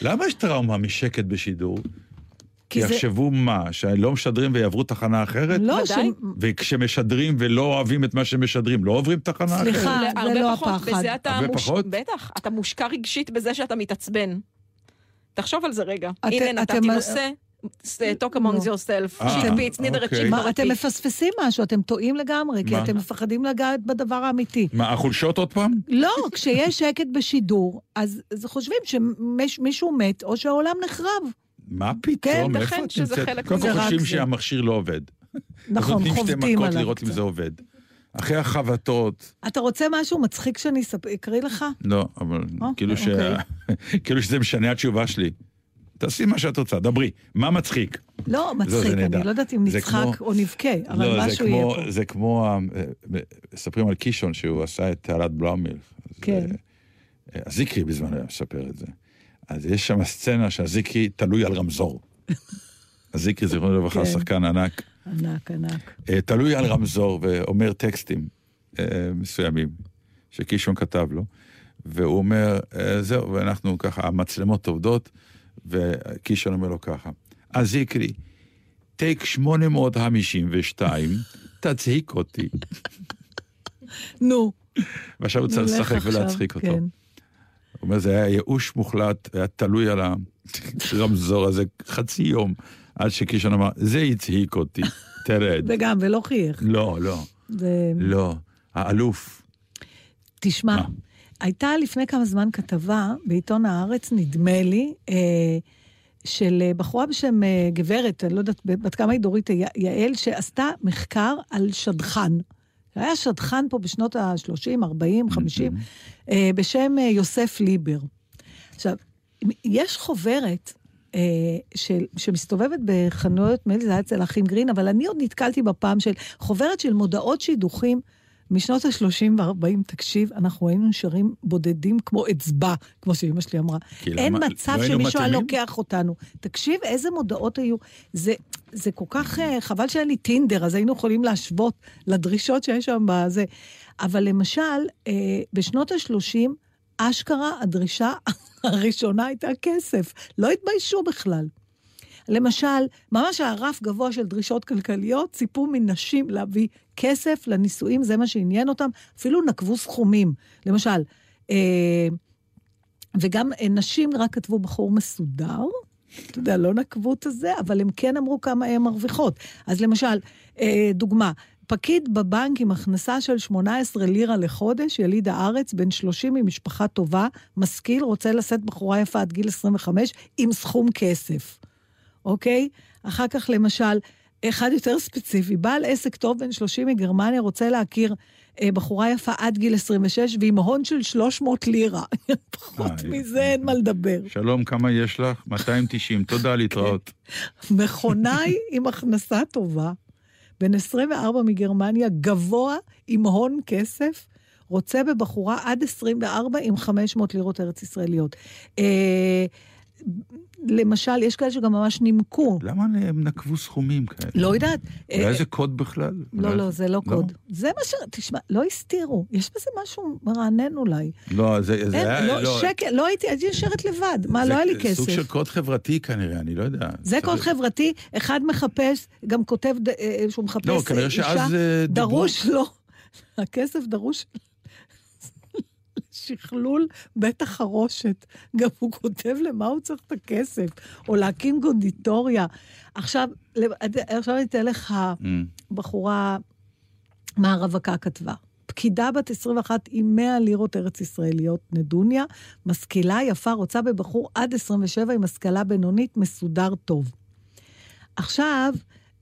S2: למה יש טראומה משקט בשידור?
S5: כי זה-
S2: יחשבו מה, שלא משדרים ויעברו תחנה אחרת?
S5: לא. ש-
S2: וכשמשדרים ולא אוהבים את מה שמשדרים, לא עוברים תחנה אחרת?
S5: סליחה. זה
S3: הרבה
S5: לא
S3: פחות,
S5: הפחד.
S3: בזה אתה
S2: הרבה
S3: מוש...
S2: פחות?
S3: בטח, אתה מושקע רגשית בזה שאתה מתעצבן. תחשוב על זה רגע.
S5: את-
S3: הנה,
S5: אתם-
S3: נתתי נושא, talk amongst
S5: לא.
S3: yourself,
S2: אה,
S3: שיפץ, נידר את
S2: אוקיי.
S5: מה, אתם מפספסים משהו, אתם טועים לגמרי, כי? אתם מפחדים לגעת בדבר האמיתי.
S2: מה, החולשות עוד פעם?
S5: לא, כשיש שקט בשידור, אז אז חושבים שמישהו מת או שהעולם נחרב.
S2: מה פתאום?
S5: כן,
S2: איפה את נמצאת? קודם כל. חושבים. שהמכשיר לא עובד. אז
S5: נכון,
S2: נותנים שתי
S5: חובטים
S2: מכות
S5: עליו
S2: לראות אם. זה עובד. אחרי החבטות,
S5: אתה רוצה משהו מצחיק שאני אקריא לך?
S2: לא, אבל
S5: אוקיי,
S2: כאילו ש-
S5: אוקיי.
S2: כאילו שזה משנה התשובה שלי. תעשי מה שאת רוצה, דברי. מה מצחיק?
S5: לא,
S2: זה
S5: מצחיק,
S2: נהדר.
S5: אני לא יודעת אם
S2: זה
S5: נצחק
S2: כמו-
S5: או נבכה, אבל
S2: לא, זה
S5: משהו יהיה
S2: כמו,
S5: פה.
S2: זה כמו, ה- אה, מספרים על קישון שהוא עשה את תעלת בלאומילך. אז,
S5: כן.
S2: אה, הזיקרי בזמנו היה מספר את זה. אז יש שם סצנה שהזיקרי תלוי על רמזור. הזיקרי, זיכרונו לברכה,
S5: כן.
S2: שחקן ענק,
S5: ענק, ענק.
S2: אה, תלוי על רמזור ואומר טקסטים אה, מסוימים שקישון כתב לו, והוא אומר, אה, זהו, ואנחנו ככה, המצלמות עובדות, וקישון אומר לו ככה, אז זיקרי, טייק 852, תצחיק אותי.
S1: נו.
S2: ועכשיו הוא צריך לשחק ולהצחיק אותו.
S1: כן.
S2: הוא אומר, זה היה ייאוש מוחלט, היה תלוי על הרמזור הזה חצי יום, עד שקישון אמר, זה הצחיק אותי, תרד.
S1: וגם, ולא חייך.
S2: לא, לא. לא. האלוף.
S1: תשמע? הייתה לפני כמה זמן כתבה בעיתון הארץ, נדמה לי, אה, של אה, בחורה בשם אה, גברת, אני לא יודעת בת כמה היא דורית יעל, שעשתה מחקר על שדכן. היה שדכן פה בשנות ה-30, 40, 50, אה, בשם אה, יוסף ליבר. עכשיו, יש חוברת אה, של, שמסתובבת בחנויות, נדמה לי זה היה אצל אחים גרין, אבל אני עוד נתקלתי בפעם של חוברת של מודעות שידוכים משנות ה-30 וה-40. תקשיב, אנחנו היינו נשארים בודדים כמו אצבע, כמו שאימא שלי אמרה. אין
S2: למה-
S1: מצב
S2: לא
S1: שמישהו היה? לוקח אותנו. תקשיב, איזה מודעות היו. זה, זה כל כך, אה, חבל שאין לי טינדר, אז היינו יכולים להשוות לדרישות שיש שם בזה. אבל למשל, אה, בשנות ה-30, אשכרה הדרישה הראשונה הייתה כסף. לא התביישו בכלל. למשל, ממש הרף גבוה של דרישות כלכליות, ציפו מנשים להביא כסף לנישואים, זה מה שעניין אותם, אפילו נקבו סכומים. למשל, אה, וגם אה, נשים רק כתבו בחור מסודר, אתה יודע, לא נקבו את זה, אבל הם כן אמרו כמה הן מרוויחות. אז למשל, אה, דוגמה, פקיד בבנק עם הכנסה של 18 לירה לחודש, יליד הארץ, בן 30 ממשפחה טובה, משכיל, רוצה לשאת בחורה יפה עד גיל 25 עם סכום כסף, אוקיי? אחר כך, למשל, אחד יותר ספציפי, בעל עסק טוב בן 30 מגרמניה רוצה להכיר אה, בחורה יפה עד גיל 26 ועם הון של 300 לירה. פחות
S2: אה,
S1: מזה אין מה לדבר.
S2: שלום, כמה יש לך? 290, תודה, להתראות.
S1: מכונאי עם הכנסה טובה, בן 24 מגרמניה, גבוה עם הון כסף, רוצה בבחורה עד 24 עם 500 לירות ארץ ישראליות. אה, למשל, יש כאלה שגם ממש נימקו.
S2: למה הם נקבו סכומים כאלה?
S1: לא יודעת.
S2: אולי
S1: אה,
S2: זה קוד בכלל?
S1: לא, לא, זה לא קוד. זה מה ש... תשמע, לא הסתירו. יש בזה משהו מרענן אולי.
S2: לא, זה היה...
S1: לא, שקל, לא הייתי, הייתי יושבת לבד. מה, לא היה לי
S2: זה סוג
S1: כסף.
S2: של קוד חברתי כנראה, אני לא יודע.
S1: זה קוד חברתי, אחד מחפש, גם כותב אה, שהוא מחפש
S2: לא, כנראה
S1: אישה,
S2: שאז אה, דיברו...
S1: דרוש לו, הכסף דרוש לשכלול בית החרושת. גם הוא כותב למה הוא צריך את הכסף, או להקים קונדיטוריה. עכשיו, עכשיו אני אתן לך
S2: אמ,
S1: בחורה, מה הרווקה כתבה. פקידה בת 21 עם 100 לירות ארץ ישראליות, נדוניה, משכילה, יפה, רוצה בבחור עד 27 עם השכלה בינונית, מסודר טוב. עכשיו,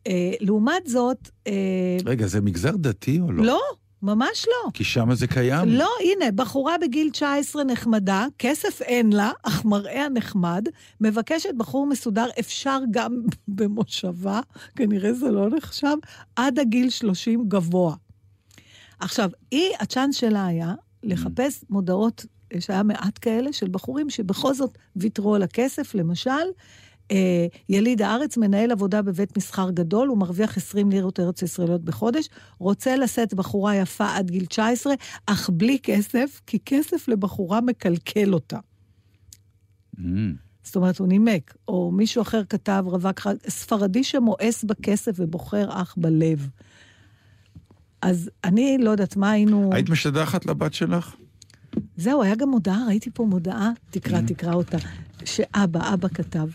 S1: אה, לעומת זאת, אה,
S2: רגע, זה מגזר דתי או לא?
S1: לא, ממש לא.
S2: כי שם זה קיים.
S1: לא, הנה, בחורה בגיל 19 נחמדה, כסף אין לה, אך מראה נחמד, מבקשת בחור מסודר, אפשר גם במושבה, כנראה זה לא נחשב, עד הגיל 30 גבוה. עכשיו, היא, הצ'אנס שלה היה לחפש מודעות, שהיה מעט כאלה, של בחורים שבכל זאת ויתרו על הכסף, למשל, אה, יליד הארץ, מנהל עבודה בבית מסחר גדול, הוא מרוויח 20 לירות ארץ ישראליות בחודש, רוצה לשאת בחורה יפה עד גיל 19, אך בלי כסף, כי כסף לבחורה מקלקל אותה.
S2: אמ,
S1: זאת אומרת, הוא נימק. או מישהו אחר כתב, רווק חג, ספרדי שמואס בכסף ובוחר אך בלב. אז אני לא יודעת מה היינו...
S2: היית משדחת לבת שלך?
S1: זהו, היה גם מודעה, ראיתי פה מודעה, תקרא, תקרא אותה, שאבא, אבא כתב.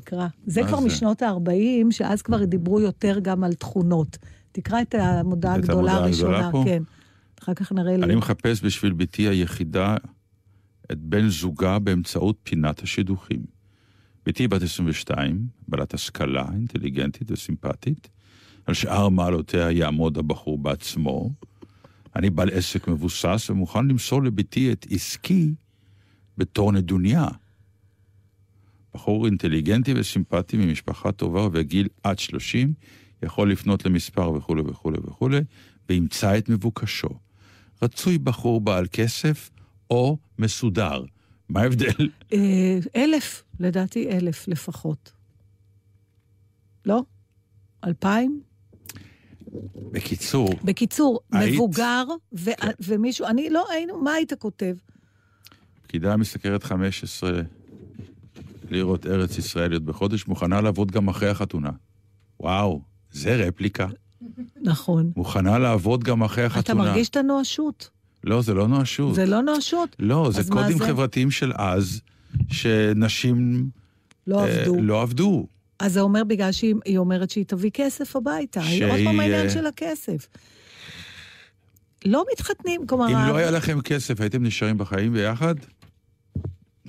S1: תקרא. זה כבר
S2: זה?
S1: משנות ה-40, שאז כבר דיברו יותר גם על תכונות. תקרא את המודעה הגדולה הראשונה? כן. אחר כך נראה
S2: אני
S1: לי.
S2: מחפש בשביל בתי היחידה את בן זוגה באמצעות פינת השידוכים. בתי בת 22, בעלת השכלה, אינטליגנטית וסימפטית. על שאר מעלותיה יעמוד הבחור בעצמו. אני בעל עסק מבוסס ומוכן למסור לביתי את עסקי בתור נדוניה. בחור אינטליגנטי וסימפטי ממשפחה טובה ובגיל עד 30 יכול לפנות למספר וכולי וכולי וכולי, וימצא את מבוקשו. רצוי בחור בעל כסף או מסודר. מה ההבדל?
S1: אה, אלף, לדעתי אלף לפחות. לא? אלפיים?
S2: בקיצור,
S1: בקיצור,
S2: היית?
S1: מבוגר ו-
S2: כן.
S1: ומישהו, אני לא היינו, מה היית כותב?
S2: פקידה משתכרת 15 לירות ארץ ישראליות בחודש, מוכנה לעבוד גם אחרי החתונה. וואו, זה רפליקה.
S1: נכון.
S2: מוכנה לעבוד גם אחרי
S1: אתה
S2: החתונה.
S1: מרגיש את הנואשות.
S2: לא, זה לא נואשות.
S1: זה לא נואשות?
S2: לא, זה קודים
S1: זה?
S2: חברתיים של אז, שנשים
S1: לא
S2: אה,
S1: עבדו.
S2: לא עבדו.
S1: אז זה אומר בגלל שהיא היא אומרת שהיא תביא כסף הביתה. היא עוד
S2: שהיא,
S1: פעם העניין
S2: אה,
S1: של הכסף. לא מתחתנים, כלומר...
S2: אם לא היה לכם כסף, הייתם נשארים בחיים ביחד?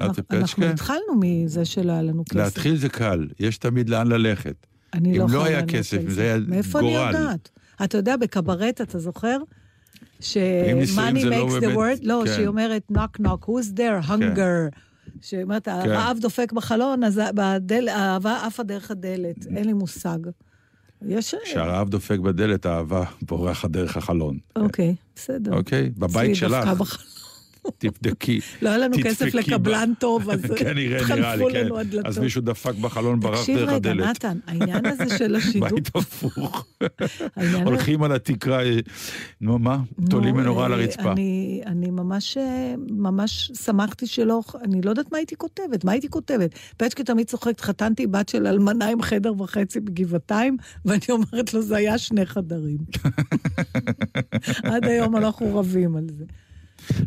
S2: את
S1: אנחנו אנחנו? התחלנו מזה שלא היה לנו כסף.
S2: להתחיל זה קל, יש תמיד לאן ללכת.
S1: אני
S2: אם
S1: לא
S2: לא
S1: יכולה
S2: היה
S1: לענות
S2: כסף,
S1: על
S2: אם זה היה
S1: מאיפה אני
S2: גורל.
S1: יודעת? אתה יודע, בקברט, אתה זוכר? ש-
S2: אם
S1: money
S2: לא
S1: makes the word, לא,
S2: כן.
S1: שהיא אומרת knock knock, who's there, hunger. שאומרת, הרעב דופק בחלון, אז האהבה עפה דרך הדלת. אין לי מושג. יש...
S2: כשהרעב דופק בדלת, האהבה בורחת דרך החלון.
S1: אוקיי, בסדר.
S2: אוקיי? בבית שלך. תבדקי.
S1: לא היה לנו כסף לקבלן טוב, אז
S2: כנראה, נראה לי, כן.
S1: לנו הדלתות.
S2: אז מישהו דפק בחלון, ברח
S1: תקשיב
S2: דרך
S1: רגע,
S2: הדלת.
S1: נתן, העניין הזה של השידור...
S2: בית הפוך. הולכים על התקרה, אה, נו מה? תולים
S1: נו,
S2: מנורה על
S1: אה,
S2: הרצפה.
S1: אני, אני ממש, אה, ממש שמחתי שלא, אני לא יודעת מה הייתי כותבת, מה הייתי כותבת? פצ'קי תמיד צוחקת, חתנתי בת של אלמנה עם חדר וחצי בגבעתיים, ואני אומרת לו, זה היה שני חדרים. עד היום אנחנו רבים על זה.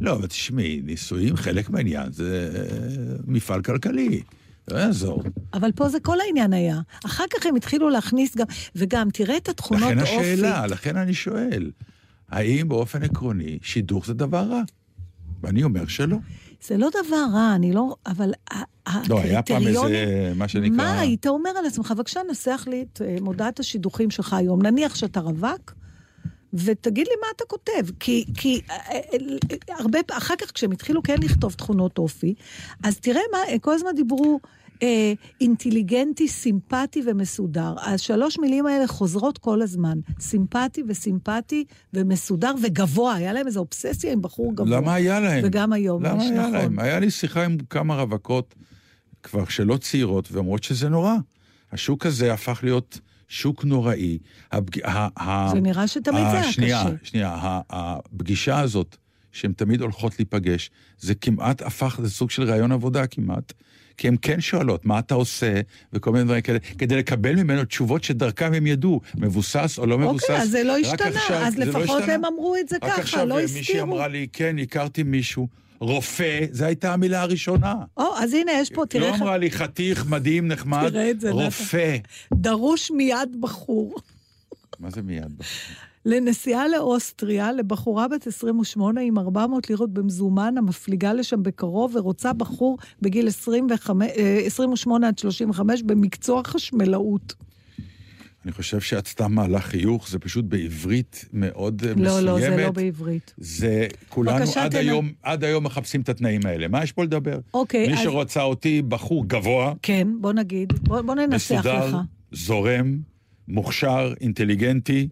S2: לא, אבל תשמעי, נישואים, חלק מהעניין זה אה, מפעל כלכלי. לא יעזור.
S1: אבל פה זה כל העניין היה. אחר כך הם התחילו להכניס גם, וגם, תראה את התכונות
S2: לכן
S1: אופי.
S2: השאלה, לכן אני שואל, האם באופן עקרוני שידוך זה דבר רע? ואני אומר שלא.
S1: זה לא דבר רע, אני לא... אבל
S2: לא, היה פעם איזה, מה שנקרא...
S1: מה היית אומר על עצמך? בבקשה, נסח לי את אה, מודעת השידוכים שלך היום. נניח שאתה רווק, ותגיד לי מה אתה כותב. כי, כי אה, אה, אה, הרבה, אחר כך כשהם התחילו כן לכתוב תכונות אופי, אז תראה מה, כל הזמן דיברו... אה, אינטליגנטי, סימפטי ומסודר. השלוש מילים האלה חוזרות כל הזמן. סימפטי וסימפטי ומסודר וגבוה. היה להם איזו אובססיה עם בחור גבוה.
S2: למה היה להם?
S1: וגם היום
S2: למה
S1: יש,
S2: היה
S1: נכון.
S2: להם? היה לי שיחה עם כמה רווקות, כבר שלא צעירות, ואומרות שזה נורא. השוק הזה הפך להיות שוק נוראי. הפג... ה... ה...
S1: זה נראה שתמיד זה היה
S2: שנייה,
S1: קשה.
S2: שנייה, ה- הפגישה הזאת, שהן תמיד הולכות להיפגש, זה כמעט הפך לסוג של ראיון עבודה כמעט. כי הן כן שואלות, מה אתה עושה, וכל מיני דברים כאלה, כדי לקבל ממנו תשובות שדרכם הם ידעו, מבוסס או לא מבוסס.
S1: אוקיי, אז זה לא
S2: רק
S1: השתנה,
S2: עכשיו,
S1: אז
S2: זה לא
S1: לפחות
S2: השתנה.
S1: הם אמרו את זה
S2: רק
S1: ככה,
S2: עכשיו
S1: לא
S2: מישהי
S1: הסתירו.
S2: אמרה לי, כן, הכרתי מישהו, רופא, זו הייתה המילה הראשונה.
S1: או, אז הנה, יש פה, תראה
S2: לא. אמרה לי חתיך, מדהים, נחמד,
S1: תראה את זה.
S2: רופא.
S1: דרוש מיד בחור.
S2: מה זה מיד?
S1: לנסיעה לאוסטריה, לבחורה בת 28 עם 400 לירות במזומן, המפליגה לשם בקרוב ורוצה בחור בגיל 25, אה, 28 עד 35 במקצוע חשמלאות.
S2: אני חושב שאת סתם מעלה חיוך, זה פשוט בעברית מאוד אה, מסוימת.
S1: לא, לא, זה לא בעברית.
S2: זה, כולנו
S1: בבקשה,
S2: עד
S1: תנ-
S2: היום, עד היום מחפשים את התנאים האלה. מה יש פה לדבר?
S1: אוקיי,
S2: מי
S1: אז-
S2: שרוצה אותי, בחור גבוה,
S1: כן, בוא נגיד, בוא, בוא ננסח
S2: מסודר,
S1: לך.
S2: זורם, מוכשר, אינטליגנטי,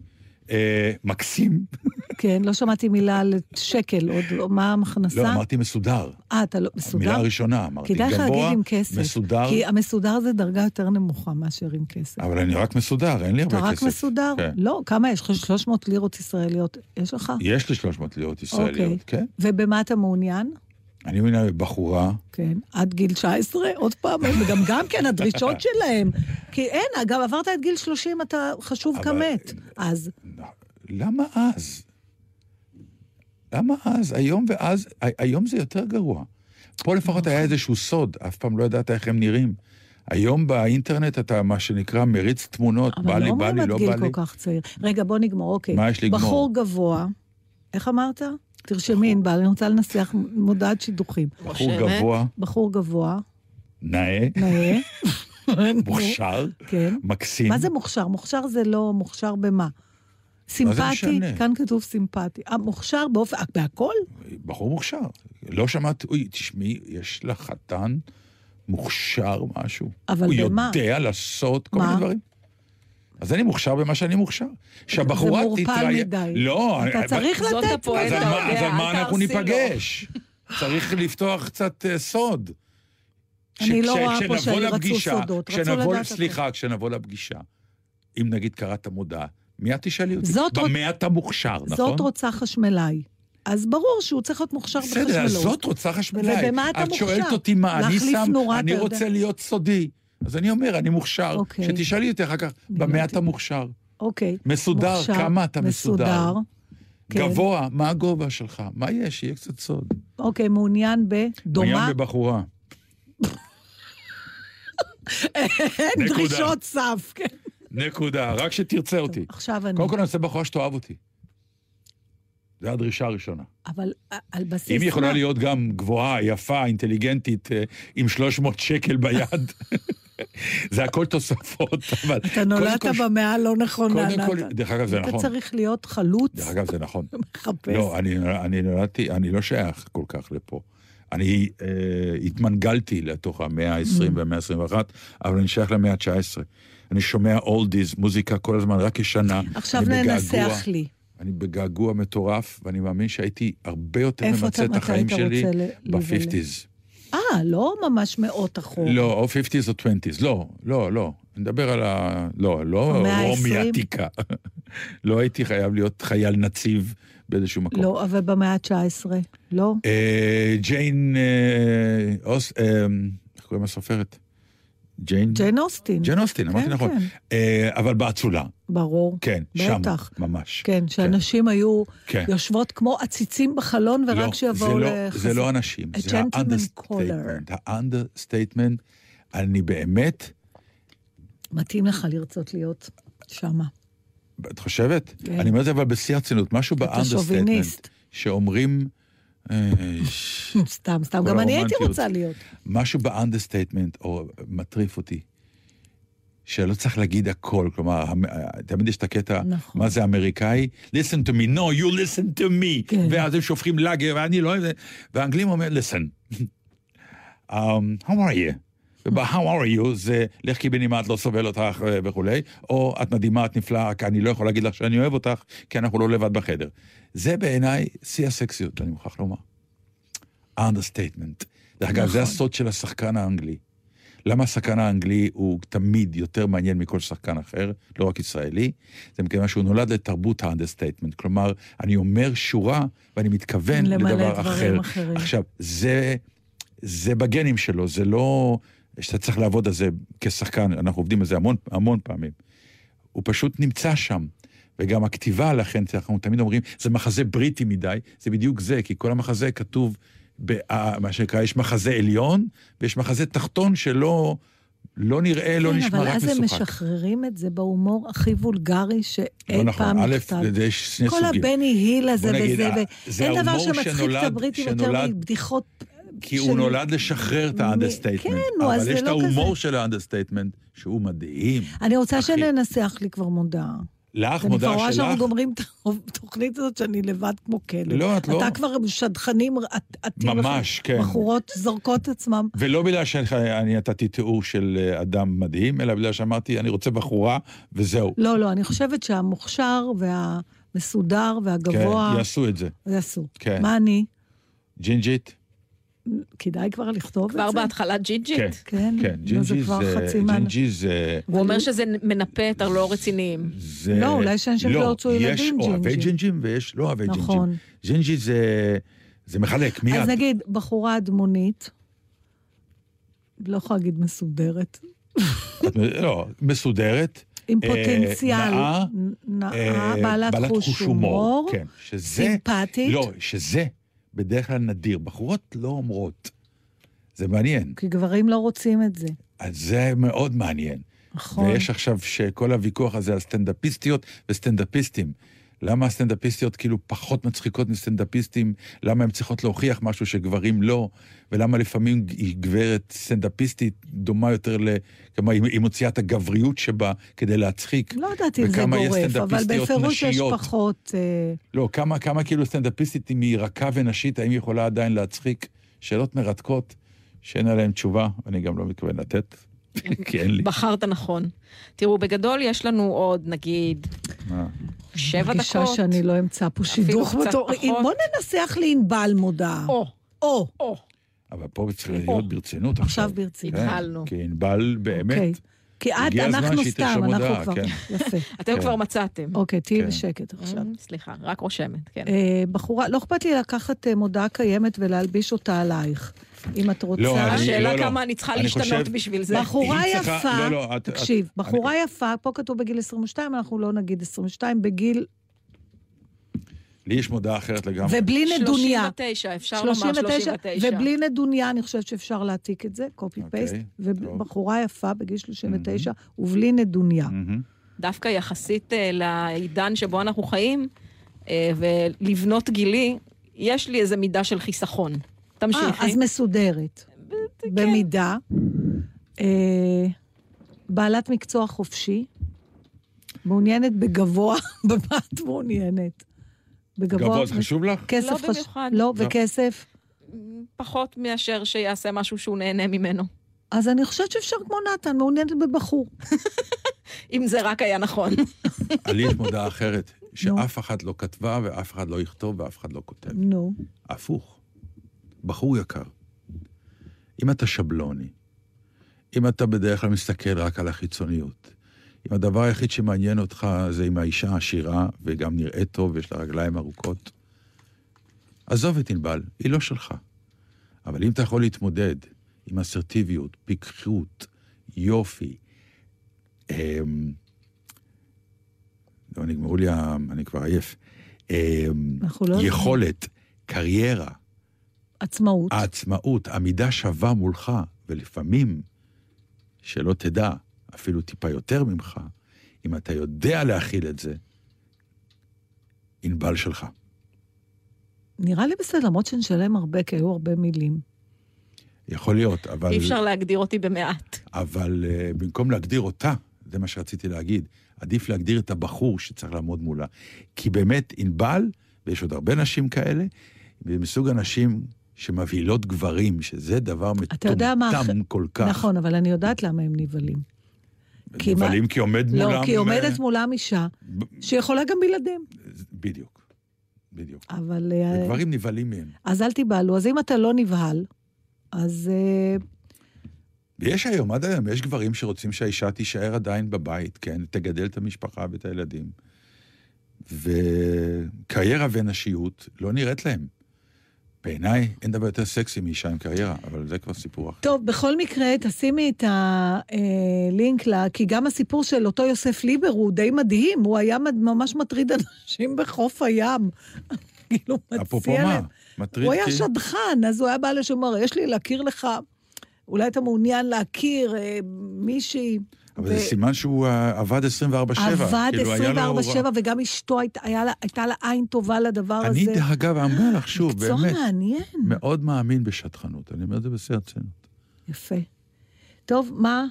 S2: אה, מקסים.
S1: כן, לא שמעתי מילה על שקל, עוד מה המכנסה?
S2: לא, אמרתי מסודר.
S1: אה, אתה לא, מסודר?
S2: המילה הראשונה, אמרתי
S1: כדאי לך להגיד עם כסף.
S2: מסודר,
S1: כי המסודר זה דרגה יותר נמוכה מאשר עם כסף.
S2: אבל אני רק מסודר, אין לי
S1: אתה
S2: הרבה
S1: רק
S2: כסף.
S1: מסודר?
S2: כן.
S1: לא, כמה יש לך? 300 לירות ישראליות יש לך?
S2: יש לי 300 לירות
S1: אוקיי.
S2: ישראליות, כן.
S1: ובמה אתה מעוניין?
S2: אני מבינה בבחורה,
S1: כן, עד גיל 19, עוד פעם, וגם גם כן הדרישות שלהם. כי אין, אגב, עברת את גיל 30, אתה חשוב
S2: אבל-
S1: כמת. אז,
S2: למה אז? למה אז? היום ואז, היום זה יותר גרוע. פה לפחות היה איזשהו סוד, אף פעם לא ידעת איך הם נראים. היום באינטרנט אתה, מה שנקרא, מריץ תמונות, בא
S1: אבל
S2: לי,
S1: לא
S2: בא
S1: אומרים
S2: לי,
S1: עד
S2: לא
S1: גיל
S2: בא לי.
S1: כל כך צעיר. רגע, בוא נגמור, אוקיי.
S2: מה יש לגמור?
S1: בחור גבוה, איך אמרת? תרשמי, ענבל, אני רוצה לנסח מודעת שידוכים.
S2: בחור. גבוה,
S1: בחור גבוה,
S2: נאה,
S1: נאה.
S2: מוכשר,
S1: כן.
S2: מקסים.
S1: מה זה מוכשר? מוכשר זה לא מוכשר במה? סימפטי? כאן כתוב סימפטי. אה, מוכשר באופן, אה, בהכל?
S2: בחור מוכשר. לא שמעת, אוי, תשמעי, יש לה חתן מוכשר משהו.
S1: אבל
S2: הוא
S1: במה?
S2: יודע לעשות כל? מיני דברים. אז אני מוכשר במה שאני מוכשר. שהבחורה
S1: זה מעורפל. מדי.
S2: לא,
S1: אתה צריך
S3: זאת
S1: לתת...
S3: הפואנטה,
S2: אז על מה-
S3: יודע,
S2: אז על מה
S3: אל
S2: אנחנו. ניפגש? צריך לפתוח קצת אה, סוד.
S1: אני לא רואה פה שרצו סודות, רצו לדעת
S2: סליחה, כשנבוא לפגישה, אם נגיד קראת מודעה, מי את תשאלי אותי?
S1: זאת רוצ-
S2: במה אתה מוכשר, נכון?
S1: זאת רוצה חשמלאי. אז ברור שהוא צריך להיות מוכשר בחשמלות.
S2: בסדר, אז זאת רוצה חשמלאי.
S1: ובמה אתה
S2: את
S1: מוכשר?
S2: שואלת אותי מה אני שם, אני. רוצה להיות סודי. אז אני אומר, אני מוכשר.
S1: אוקיי.
S2: שתשאלי אותי אחר כך, במה. אתה מוכשר?
S1: אוקיי.
S2: מסודר,
S1: מוכשר,
S2: כמה אתה מסודר?
S1: כן.
S2: גבוה, מה הגובה שלך? מה יש? יהיה קצת סוד.
S1: אוקיי, מעוניין בדומה?
S2: מעוניין בבחורה.
S1: אין. דרישות סף, כן.
S2: נקודה, רק שתרצה אותי.
S1: עכשיו אני.
S2: קודם כל אני רוצה בחורה שתאהב אותי. זו הדרישה הראשונה.
S1: אבל אה, על בסיס
S2: אם היא יכולה? להיות גם גבוהה, יפה, אינטליגנטית, אה, עם 300 שקל ביד, זה הכל תוספות, אבל...
S1: אתה נולדת במאה הלא נכונה,
S2: קודם כל,
S1: נתן.
S2: דרך אגב, זה נכון.
S1: אתה צריך להיות חלוץ,
S2: דרך אגב, זה נכון.
S1: מחפש.
S2: לא, אני, אני נולדתי, אני לא שייך כל כך לפה. אני אה, התמנגלתי לתוך המאה ה-20 והמאה ה-21, אבל אני שייך למאה ה-19. אני שומע אולדיז, מוזיקה כל הזמן, רק ישנה.
S1: עכשיו. ננסח לי.
S2: אני בגעגוע מטורף, ואני מאמין שהייתי הרבה יותר ממצה את החיים שלי
S1: רוצה ל- להיוולד?
S2: ב-50's.
S1: אה, לא ממש מאות אחורה.
S2: לא, או 50's או 20's, לא, לא, לא. אני מדבר על ה... לא, לא רומי? עתיקה. לא הייתי חייב להיות חייל נציב באיזשהו מקום.
S1: לא, אבל במאה ה-19, לא?
S2: אה, ג'יין אה. אה, איך קוראים לסופרת? ג'יין?
S1: ג'יין אוסטין.
S2: ג'יין אוסטין, אמרתי
S1: כן,
S2: נכון.
S1: כן.
S2: אבל באצולה,
S1: ברור.
S2: כן, שם,
S1: בטח.
S2: ממש.
S1: כן, שאנשים היו
S2: כן.
S1: יושבות כמו עציצים בחלון, ורק
S2: לא,
S1: שיבואו
S2: זה לא-
S1: לחזק.
S2: זה לא אנשים,
S1: אה
S2: זה
S1: ה
S2: understatement. ה understatement, אני באמת,
S1: מתאים לך לרצות להיות שמה.
S2: את חושבת?
S1: כן.
S2: אני אומר את זה אבל בשיא הרצינות, משהו
S1: ב
S2: understatement,
S1: שוביניסט.
S2: שאומרים, אה,
S1: סתם, סתם. גם אני הייתי. רוצה להיות.
S2: משהו ב understatement, מטריף אותי, שלא צריך להגיד הכל, כלומר, המ- תמיד יש את הקטע,
S1: נכון.
S2: מה זה אמריקאי? listen to me, no, you listen to me.
S1: כן.
S2: ואז הם שופכים לאגר, ואני לא אוהב את זה. והאנגלים אומרים, listen, um, how are you? וב-how are you זה לך קיבינימט, את לא סובל אותך אה, וכולי, או את מדהימה, את נפלאה, כי אני לא יכול להגיד לך שאני אוהב אותך, כי אנחנו לא לבד בחדר. זה בעיניי שיא הסקסיות, אני מוכרח לומר. ה understatement. דרך אגב, זה
S1: נכון.
S2: הסוד של השחקן האנגלי. למה השחקן האנגלי הוא תמיד יותר מעניין מכל שחקן אחר, לא רק ישראלי? זה מכיוון שהוא נולד לתרבות ה understatement. כלומר, אני אומר שורה ואני מתכוון
S1: למלא
S2: לדבר
S1: דברים
S2: אחר.
S1: אחרים.
S2: עכשיו, זה, זה בגנים שלו, זה לא שאתה צריך לעבוד על זה כשחקן, אנחנו עובדים על זה המון, המון פעמים. הוא פשוט נמצא שם. וגם הכתיבה, לכן אנחנו תמיד אומרים, זה מחזה בריטי מדי, זה בדיוק זה, כי כל המחזה כתוב, מה שנקרא, יש מחזה עליון, ויש מחזה תחתון שלא לא נראה, לא
S1: כן,
S2: נשמע,
S1: אבל
S2: רק
S1: אז הם
S2: משוחק.
S1: משחררים את זה בהומור הכי וולגרי שאי
S2: לא נכון,
S1: פעם
S2: א',
S1: נכתב.
S2: יש שני
S1: כל
S2: סוגים.
S1: הבני היל הזה
S2: בוא נגיד,
S1: וזה, ואין דבר שמצחיק את
S2: שנולד-
S1: הבריטים יותר
S2: שנולד-
S1: מבדיחות
S2: כי הוא נולד לשחרר את
S1: מ-
S2: האנדרסטייטמנט.
S1: כן, נו, אז
S2: אבל
S1: זה
S2: יש את
S1: לא
S2: ההומור
S1: כזה.
S2: של האנדרסטייטמנט, שהוא מדהים.
S1: אני רוצה
S2: אחי.
S1: שננסח לי כבר מודעה.
S2: לך,
S1: אני כבר רואה שאנחנו
S2: שלך,
S1: גומרים את התוכנית הזאת שאני לבד כמו כלב.
S2: לא, את לא.
S1: אתה כבר שדכנים עטים לך.
S2: ממש, כן.
S1: בחורות זורקות עצמם.
S2: ולא בגלל שאני נתתי תיאור של אה, אדם מדהים, אלא בגלל שאמרתי, אני רוצה בחורה, וזהו.
S1: לא, לא, אני חושבת שהמוכשר והמסודר והגבוה
S2: כן, יעשו את זה.
S1: יעשו.
S2: כן.
S1: מה אני?
S2: ג'ינג'ית?
S1: כדאי כבר לכתוב את זה?
S3: כבר בהתחלה ג'ינג'ית.
S2: כן.
S1: כן,
S2: כן, ג'ינג'י
S1: כבר
S2: זה...
S1: חצי מה...
S2: ג'ינג'י זה...
S3: הוא אומר שזה מנפה את הלא רציניים.
S2: זה...
S1: לא, אולי שאנשים לא ירצו ילדים
S2: יש אוהבי
S1: ג'ינג'י.
S2: ג'ינג'ים ויש לא אוהבי ג'ינג'ים.
S1: נכון.
S2: ג'ינג'י זה... זה מחלק, מיד.
S1: אז נגיד, בחורה אדמונית, לא יכולה להגיד מסודרת,
S2: לא, מסודרת.
S1: עם
S2: אה,
S1: פוטנציאל,
S2: נאה,
S1: נאה,
S2: אה,
S1: בעלת חוש הומור,
S2: כן, שזה...
S1: סימפטית,
S2: לא, שזה בדרך כלל נדיר. בחורות לא אומרות. זה מעניין.
S1: כי גברים לא רוצים את זה.
S2: אז זה מאוד מעניין.
S1: נכון.
S2: ויש עכשיו שכל הוויכוח הזה על סטנדאפיסטיות וסטנדאפיסטים. למה הסטנדאפיסטיות כאילו פחות מצחיקות מסטנדאפיסטים? למה הן צריכות להוכיח משהו שגברים לא? ולמה לפעמים היא גברת סטנדאפיסטית דומה יותר ל... כלומר, היא היא מוציאה את הגבריות שבה כדי להצחיק.
S1: לא יודעת אם זה
S2: יש
S1: גורף, אבל בפירוש יש
S2: נשיות.
S1: פחות... אה,
S2: לא, כמה, כמה כאילו סטנדאפיסטית, אם היא רכה ונשית, האם היא יכולה עדיין להצחיק? שאלות מרתקות, שאין עליהן תשובה, אני גם לא מתכוון לתת, כי אין לי.
S3: בחרת נכון. תראו, בגדול יש לנו עוד, נגיד? שבע דקות.
S1: שאני לא אמצא פה שידוך בתור... בוא ננסח לענבל מודעה.
S3: או,
S1: או,
S3: או.
S2: אבל פה צריך להיות ברצינות עכשיו.
S1: עכשיו ברצינות.
S2: כן,
S3: התחלנו.
S2: כי ענבל באמת,
S1: אוקיי. כי את, אנחנו סתם, אנחנו כבר...
S2: כן.
S1: יפה.
S3: אתם
S2: כן.
S3: כבר מצאתם.
S1: אוקיי, תהיי
S2: כן.
S1: בשקט עכשיו.
S3: Mm, סליחה, רק רושמת, כן.
S1: אה, בחורה, לא אכפת לי לקחת אה, מודעה קיימת ולהלביש אותה עלייך. אם את רוצה...
S2: לא, אני-
S3: השאלה
S2: לא, לא.
S3: כמה אני צריכה
S2: אני
S3: להשתנות
S2: חושב-
S3: בשביל זה.
S1: בחורה
S2: היא צריכה-
S1: יפה,
S2: לא, לא, את-
S1: תקשיב,
S2: את-
S1: בחורה
S2: אני-
S1: יפה, פה כתוב בגיל 22, אנחנו לא נגיד 22, בגיל,
S2: לי יש מודעה אחרת לגמרי.
S1: ובלי נדוניה.
S3: 39, אפשר לומר 39.
S1: ובלי נדוניה, אני חושבת שאפשר להעתיק את זה, קופי פייסט,
S2: טוב.
S1: ובחורה יפה בגיל 39, ובלי נדוניה.
S2: מהמם.
S3: דווקא יחסית אה, לעידן שבו אנחנו חיים, אה, ולבנות גילי, יש לי איזה מידה של חיסכון.
S1: אה,
S3: תמשיכי.
S1: אז מסודרת.
S3: כן.
S1: במידה. אה, בעלת מקצוע חופשי, מעוניינת בגבוה, במה את מעוניינת? בגבוה.
S2: גבוה, זה חשוב לך?
S1: כסף
S3: לא
S1: חש-
S3: במיוחד.
S1: לא,
S2: לא.
S1: וכסף.
S3: פחות מאשר שיעשה משהו שהוא נהנה ממנו.
S1: אז אני חושבת שאפשר כמו נתן, מעוניינת בבחור.
S3: אם זה רק היה נכון.
S2: לי יש מודעה אחרת, שאף אחד לא כתבה ואף אחד לא יכתוב ואף אחד לא כותב.
S1: נו.
S2: הפוך. בחור יקר, אם אתה שבלוני, אם אתה בדרך כלל מסתכל רק על החיצוניות, אם הדבר היחיד שמעניין אותך זה אם האישה עשירה וגם נראית טוב ויש לה רגליים ארוכות, עזוב את ענבל, היא לא שלך. אבל אם אתה יכול להתמודד עם אסרטיביות, פיקחות, יופי, אמ... לא, נגמרו לי, ה... אני כבר עייף. אמ...
S1: לא...
S2: יכולת, קריירה,
S1: עצמאות.
S2: העצמאות, עמידה שווה מולך, ולפעמים, שלא תדע, אפילו טיפה יותר ממך, אם אתה יודע להכיל את זה, ענבל שלך.
S1: נראה לי בסדר, למרות שנשלם הרבה, כי היו הרבה מילים.
S2: יכול להיות, אבל...
S3: אי אפשר להגדיר אותי במעט.
S2: אבל uh, במקום להגדיר אותה, זה מה שרציתי להגיד, עדיף להגדיר את הבחור שצריך לעמוד מולה. כי באמת, ענבל, ויש עוד הרבה נשים כאלה, מסוג הנשים שמבהילות גברים, שזה דבר
S1: יודע מה
S2: מטומטם
S1: אחר-
S2: כל כך.
S1: נכון, אבל אני יודעת למה הם נבהלים. כי מה-
S2: נבהלים כי עומד מולם...
S1: לא, כי
S2: אה,
S1: עומדת מולם אישה
S2: ב-
S1: שיכולה גם בלעדיהם.
S2: בדיוק, בדיוק.
S1: אבל... אה,
S2: וגברים נבהלים מהם.
S1: אז אל תיבהלו. אז אם אתה לא נבהל, אז... אה,
S2: ויש היום, עד היום, יש גברים שרוצים שהאישה תישאר עדיין בבית, כן? תגדל את המשפחה ואת הילדים. וקריירה ונשיות לא נראית להם. בעיניי אין דבר יותר סקסי מאישה עם קריירה, אבל זה כבר סיפור אחר.
S1: טוב, בכל מקרה, תשימי את הלינק לה, כי גם הסיפור של אותו יוסף ליבר הוא די מדהים, הוא היה ממש מטריד אנשים בחוף הים. כאילו,
S2: אפרופו
S1: מציע
S2: מה?
S1: להם.
S2: מטריד
S1: הוא היה
S2: כי...
S1: שדכן, אז הוא היה בא לשם, אמר, יש לי להכיר לך, אולי אתה מעוניין להכיר אה, מישהי.
S2: אבל
S1: ו-
S2: זה סימן שהוא אה, עבד 24-7.
S1: עבד
S2: כאילו, היה לו-
S1: 24-7, וגם אשתו היית- היה לה- הייתה לה עין טובה לדבר הזה.
S2: אני, דרך אגב, אומר לך שוב,
S1: מקצוע
S2: באמת,
S1: מעניין.
S2: מאוד מאמין בשטחנות. אני אומר את זה בשיא הרצינות.
S1: יפה. טוב, מה?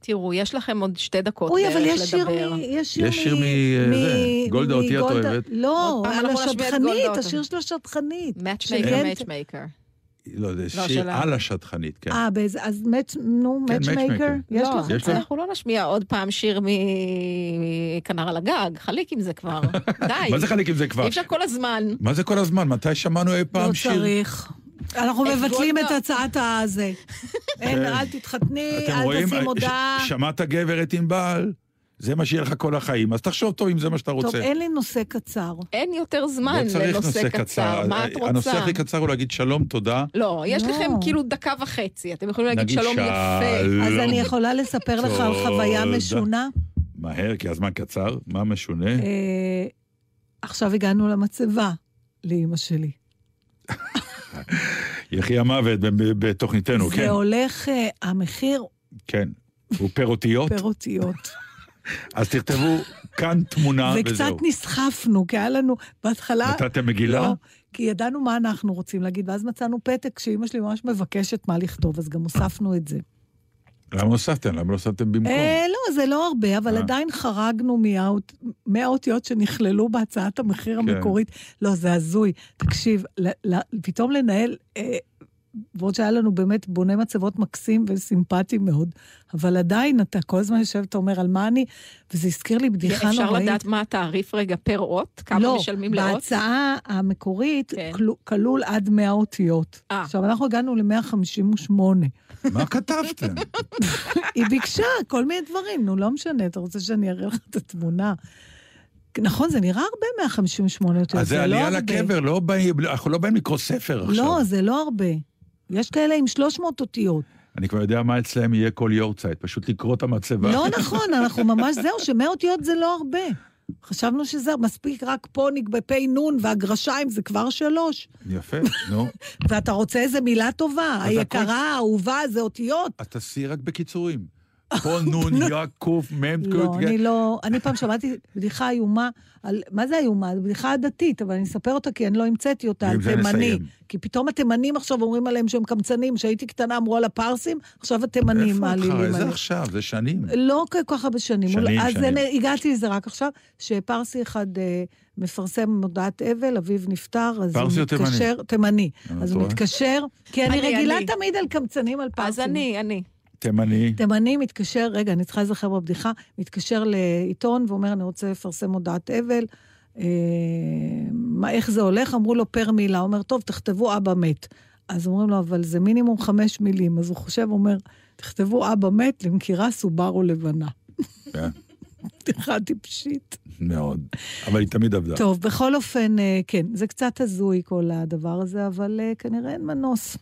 S3: תראו, יש לכם עוד שתי דקות
S1: אוי, אבל
S3: בערך
S1: יש שיר
S3: לדבר.
S1: מ... יש שיר
S2: יש שיר מ- זה, גולדה אותי את אוהבת?
S1: לא, על
S3: אותי.
S1: השיר של.
S3: מאצ'מייקר,
S1: של גנט.
S3: מאצ'מייקר.
S2: לא, זה
S3: לא,
S2: שיר
S3: שלה.
S2: על השטחנית, כן.
S1: אה. אז מאץ'... נו,
S2: כן,
S1: מאצ'מייקר?
S2: matchmaker.
S1: יש
S3: לא,
S1: לך?
S2: יש לך?
S3: אנחנו לא נשמיע עוד פעם שיר מכנר על הגג, חליק עם זה כבר. די.
S2: מה זה חלק עם זה כבר?
S3: אי אפשר כל הזמן.
S2: מה זה כל הזמן? מתי שמענו אי פעם
S1: לא
S2: שיר?
S1: צריך. אנחנו
S3: את
S1: מבטלים את. הצעת הזה. אין, אל תתחתני, אל? תשים הודעה.
S2: שמעת גבר את ענבל? זה מה שיהיה לך כל החיים, אז תחשוב טוב אם זה מה שאתה
S1: טוב,
S2: רוצה.
S1: אין לי נושא קצר.
S3: אין יותר זמן
S2: לא צריך
S3: לנושא קצר. מה את
S2: הנושא
S3: רוצה?
S2: הכי קצר הוא להגיד שלום, תודה.
S3: לא, יש
S1: לא.
S3: לכם כאילו דקה וחצי, אתם יכולים להגיד שלום יפה.
S2: שלום.
S1: אז אני יכולה לספר לך על חוויה. משונה?
S2: מהר, כי הזמן קצר. מה משונה?
S1: אה, עכשיו הגענו למצבה, לאימא שלי.
S2: יחי המוות בתוכניתנו, כן.
S1: זה הולך, אה, המחיר
S2: כן. הוא פר אותיות,
S1: פר אותיות.
S2: אז תכתבו כאן תמונה
S1: וקצת
S2: וזהו.
S1: נסחפנו, כי היה לנו בהתחלה...
S2: נתתם מגילה?
S1: לא, כי ידענו מה אנחנו רוצים להגיד, ואז מצאנו פתק שאימא שלי ממש מבקשת מה לכתוב, אז גם הוספנו את זה.
S2: למה הוספתם? למה לא הוספתם במקום?
S1: אה, לא, זה לא הרבה, אבל
S2: אה.
S1: עדיין חרגנו מהאות- מהאותיות שנכללו בהצעת המחיר
S2: כן.
S1: המקורית. לא, זה הזוי. תקשיב, ל- ל- פתאום לנהל אה, למרות שהיה לנו באמת בונה מצבות מקסים וסימפטי מאוד, אבל עדיין אתה כל הזמן יושב ואתה אומר על מה אני, וזה הזכיר לי בדיחה נוראית.
S3: אפשר לדעת מה התעריף רגע פר אות? כמה
S1: לא,
S3: משלמים לאות?
S1: בהצעה המקורית
S3: כן.
S1: כל- כלול עד 100 אותיות.
S3: אה.
S1: עכשיו, אנחנו הגענו ל-158.
S2: מה כתבתם?
S1: היא ביקשה כל מיני דברים, נו, לא משנה, אתה רוצה שאני אראה לך את התמונה? נכון, זה נראה הרבה 158 אותיות,
S2: אז זה
S1: לא
S2: עלייה
S1: הרבה.
S2: לקבר, לא באים- אנחנו לא באים לקרוא ספר עכשיו.
S1: לא, זה לא הרבה. יש כאלה עם 300 אותיות.
S2: אני כבר יודע מה אצלם יהיה כל יורצייט, פשוט לקרוא את המצבה.
S1: לא נכון, אנחנו ממש, זהו, שמאה אותיות זה לא הרבה. חשבנו שזה מספיק רק פוניק בפ' נ' והגרשיים זה כבר שלוש.
S2: יפה, נו.
S1: ואתה רוצה איזה מילה טובה, היקרה, האהובה, זה אותיות.
S2: אז תעשי רק בקיצורים. פה נון, יא, קוף, מם,
S1: לא, אני לא... אני פעם שמעתי בדיחה איומה על... מה זה איומה? זו בדיחה עדתית, אבל אני אספר אותה כי אני לא המצאתי אותה, על תימני. כי פתאום התימנים עכשיו אומרים עליהם שהם קמצנים. כשהייתי קטנה אמרו על הפרסים, עכשיו התימנים
S2: איפה
S1: מעלילים
S2: אותך?
S1: עליהם.
S2: זה עכשיו, זה שנים.
S1: לא כל כך הרבה שנים.
S2: שנים,
S1: אז
S2: שנים.
S1: הנה, הגעתי לזה רק עכשיו, שפרסי אחד אה, מפרסם מודעת אבל, אביו נפטר, אז
S2: פרסי
S1: הוא
S2: או תימני?
S1: מתקשר... תימני.
S2: אה,
S1: אז הוא? מתקשר, כי אני רגילה. תמיד על קמצנים על פרסים.
S3: אז אני, אני.
S2: תימני.
S1: תימני מתקשר, רגע, אני צריכה להיזכר בבדיחה, מתקשר לעיתון ואומר, אני רוצה לפרסם הודעת אבל. אה, מה, איך זה הולך? אמרו לו פר מילה. אומר, טוב, תכתבו אבא מת. אז אומרים לו, אבל זה מינימום חמש מילים. אז הוא חושב, אומר, תכתבו אבא מת למכירה סובארו לבנה.
S2: כן,
S1: בדיחה טיפשית.
S2: מאוד. אבל היא תמיד עבדה.
S1: טוב, בכל אופן, אה, כן, זה קצת הזוי כל הדבר הזה, אבל אה, כנראה אין מנוס.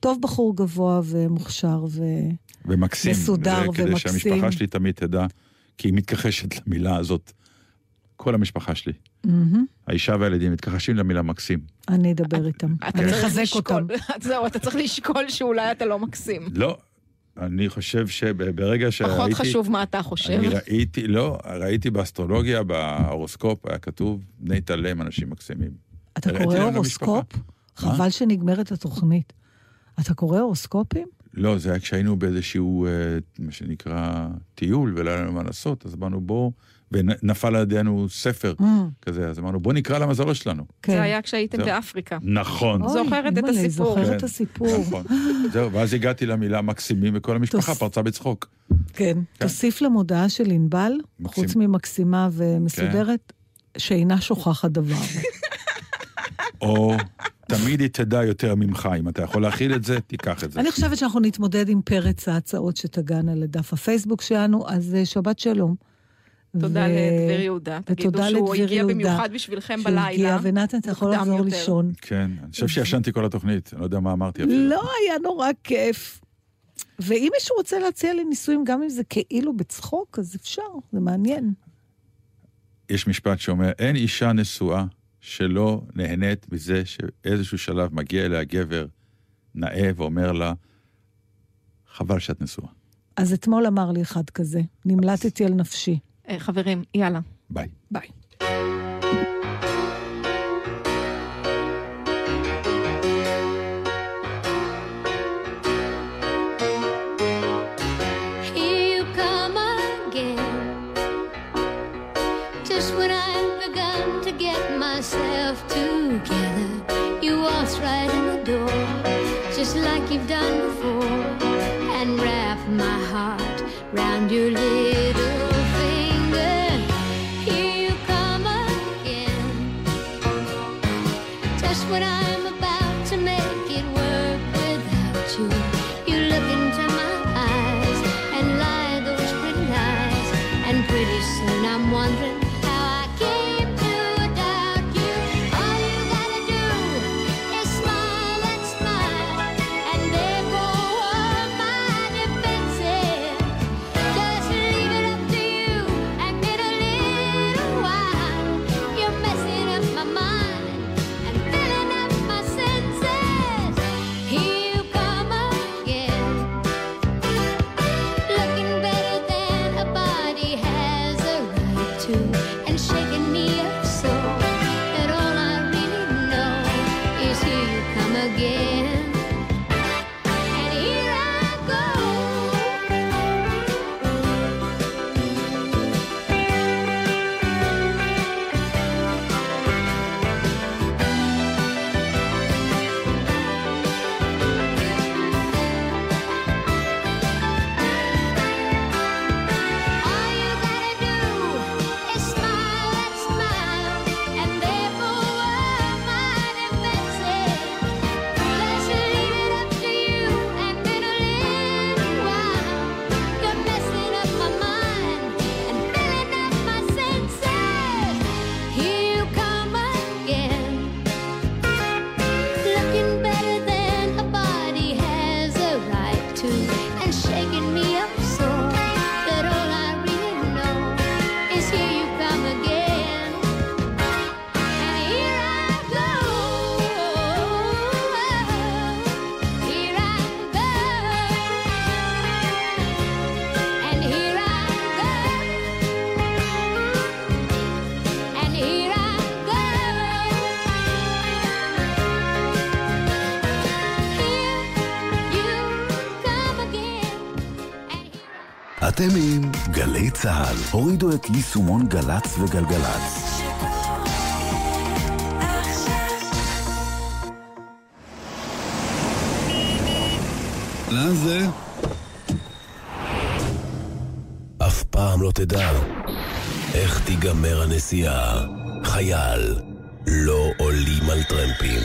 S1: טוב, בחור גבוה ומוכשר ו...
S2: ומקסים.
S1: מסודר
S2: זה כדי
S1: ומקסים.
S2: שהמשפחה שלי תמיד תדע, כי היא מתכחשת למילה הזאת. כל המשפחה שלי.
S1: מהמם.
S2: האישה והילדים מתכחשים למילה מקסים.
S1: אני אדבר איתם.
S3: אתה
S1: אני
S3: צריך
S1: אחזק
S3: לשקול-
S1: אותם.
S3: זהו, אתה צריך לשקול שאולי אתה לא מקסים.
S2: לא, אני חושב שברגע שראיתי...
S3: פחות חשוב מה אתה חושב.
S2: אני ראיתי, לא, ראיתי באסטרולוגיה, בהורוסקופ, היה כתוב, בני תלם, אנשים מקסימים.
S1: אתה
S2: הראיתי
S1: קורא
S2: להם
S1: הורוסקופ? חבל שנגמרת התוכנית. אתה קורא הורוסקופים?
S2: לא, זה היה כשהיינו באיזשהו, אה, מה שנקרא, טיול, ולא היה לנו מה לעשות, אז אמרנו, בואו, ונפל לידינו ספר
S1: Mm,
S2: כזה, אז אמרנו, בואו נקרא למזל שלנו.
S1: כן.
S3: זה היה כשהייתם
S2: זהו.
S3: באפריקה.
S2: נכון.
S1: אוי,
S3: זוכרת את הסיפור.
S1: זוכרת את
S2: כן,
S1: הסיפור.
S2: נכון. זהו, ואז הגעתי למילה מקסימים, וכל המשפחה
S1: תוס-
S2: פרצה בצחוק.
S1: כן. תוסיף למודעה של ענבל. חוץ ממקסימה ומסודרת, שאינה שוכחת דבר.
S2: או תמיד היא תדע יותר ממך, אם אתה יכול להכיל את זה, תיקח את זה.
S1: אני חושבת שאנחנו נתמודד עם פרץ ההצעות שתגענה לדף הפייסבוק שלנו, אז אה, שבת שלום.
S3: תודה
S1: ו-
S3: לדביר יהודה. תגידו
S1: ותודה
S3: שהוא
S1: לדביר
S3: הגיע
S1: יהודה,
S3: במיוחד בשבילכם
S1: שהוא
S3: בלילה.
S1: הגיע, ונתן, אתה יכול לחזור. לישון.
S2: כן, אני חושב שישנתי כל התוכנית, אני לא יודע מה אמרתי אפילו.
S1: לא היה נורא כיף. ואם מישהו רוצה להציע לי נישואים, גם אם זה כאילו בצחוק, אז אפשר, זה מעניין.
S2: יש משפט שאומר, אין אישה נשואה שלא נהנית מזה שאיזשהו שלב מגיע אליה גבר נאה ואומר לה, חבל שאת נשואה.
S1: אז אתמול אמר לי אחד כזה, נמלטתי על נפשי.
S3: אה, חברים, יאללה.
S2: ביי.
S1: ביי.
S6: violets.
S7: אתם עם גלי צה"ל. הורידו את יישומון גל"צ וגלגלצ.
S8: לאן זה? אף פעם לא תדע איך תיגמר הנסיעה. חייל, לא עולים על טרמפים.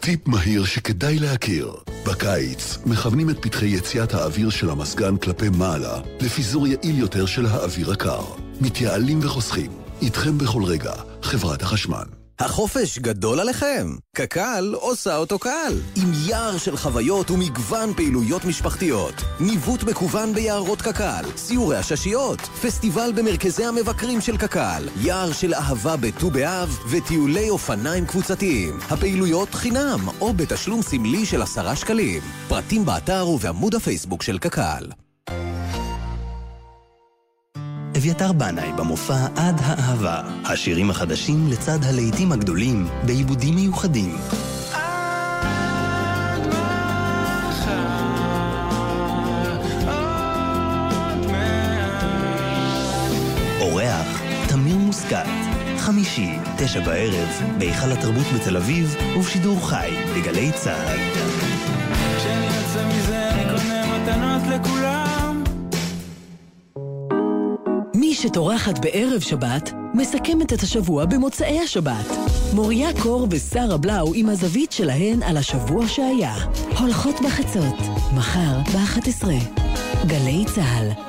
S7: טיפ מהיר שכדאי להכיר. בקיץ מכוונים את פתחי יציאת האוויר של המזגן כלפי מעלה לפיזור יעיל יותר של האוויר הקר. מתייעלים וחוסכים. איתכם בכל רגע, חברת החשמל.
S8: החופש גדול עליכם? קק"ל עושה אותו קל. עם יער של חוויות ומגוון פעילויות משפחתיות. ניווט מקוון ביערות קק"ל, סיורי הששיות, פסטיבל במרכזי המבקרים של קק"ל, יער של אהבה בט"ו באב וטיולי אופניים קבוצתיים. הפעילויות חינם או בתשלום סמלי של עשרה שקלים. פרטים באתר ובעמוד הפייסבוק של קק"ל.
S9: אביתר בנאי במופע עד האהבה. השירים החדשים לצד הלהיטים הגדולים בעיבודים מיוחדים. אורח, תמיר מוסקת. חמישי, תשע בערב, בהיכל התרבות בתל אביב, ובשידור חי בגלי צה"ל.
S10: כשאני יוצא מזה אני קונה מתנות לכולם
S11: שטורחת בערב שבת, מסכמת את השבוע במוצאי השבת. מוריה קור ושרה בלאו עם הזווית שלהן על השבוע שהיה. הולכות בחצות, מחר ב-11. גלי צה"ל,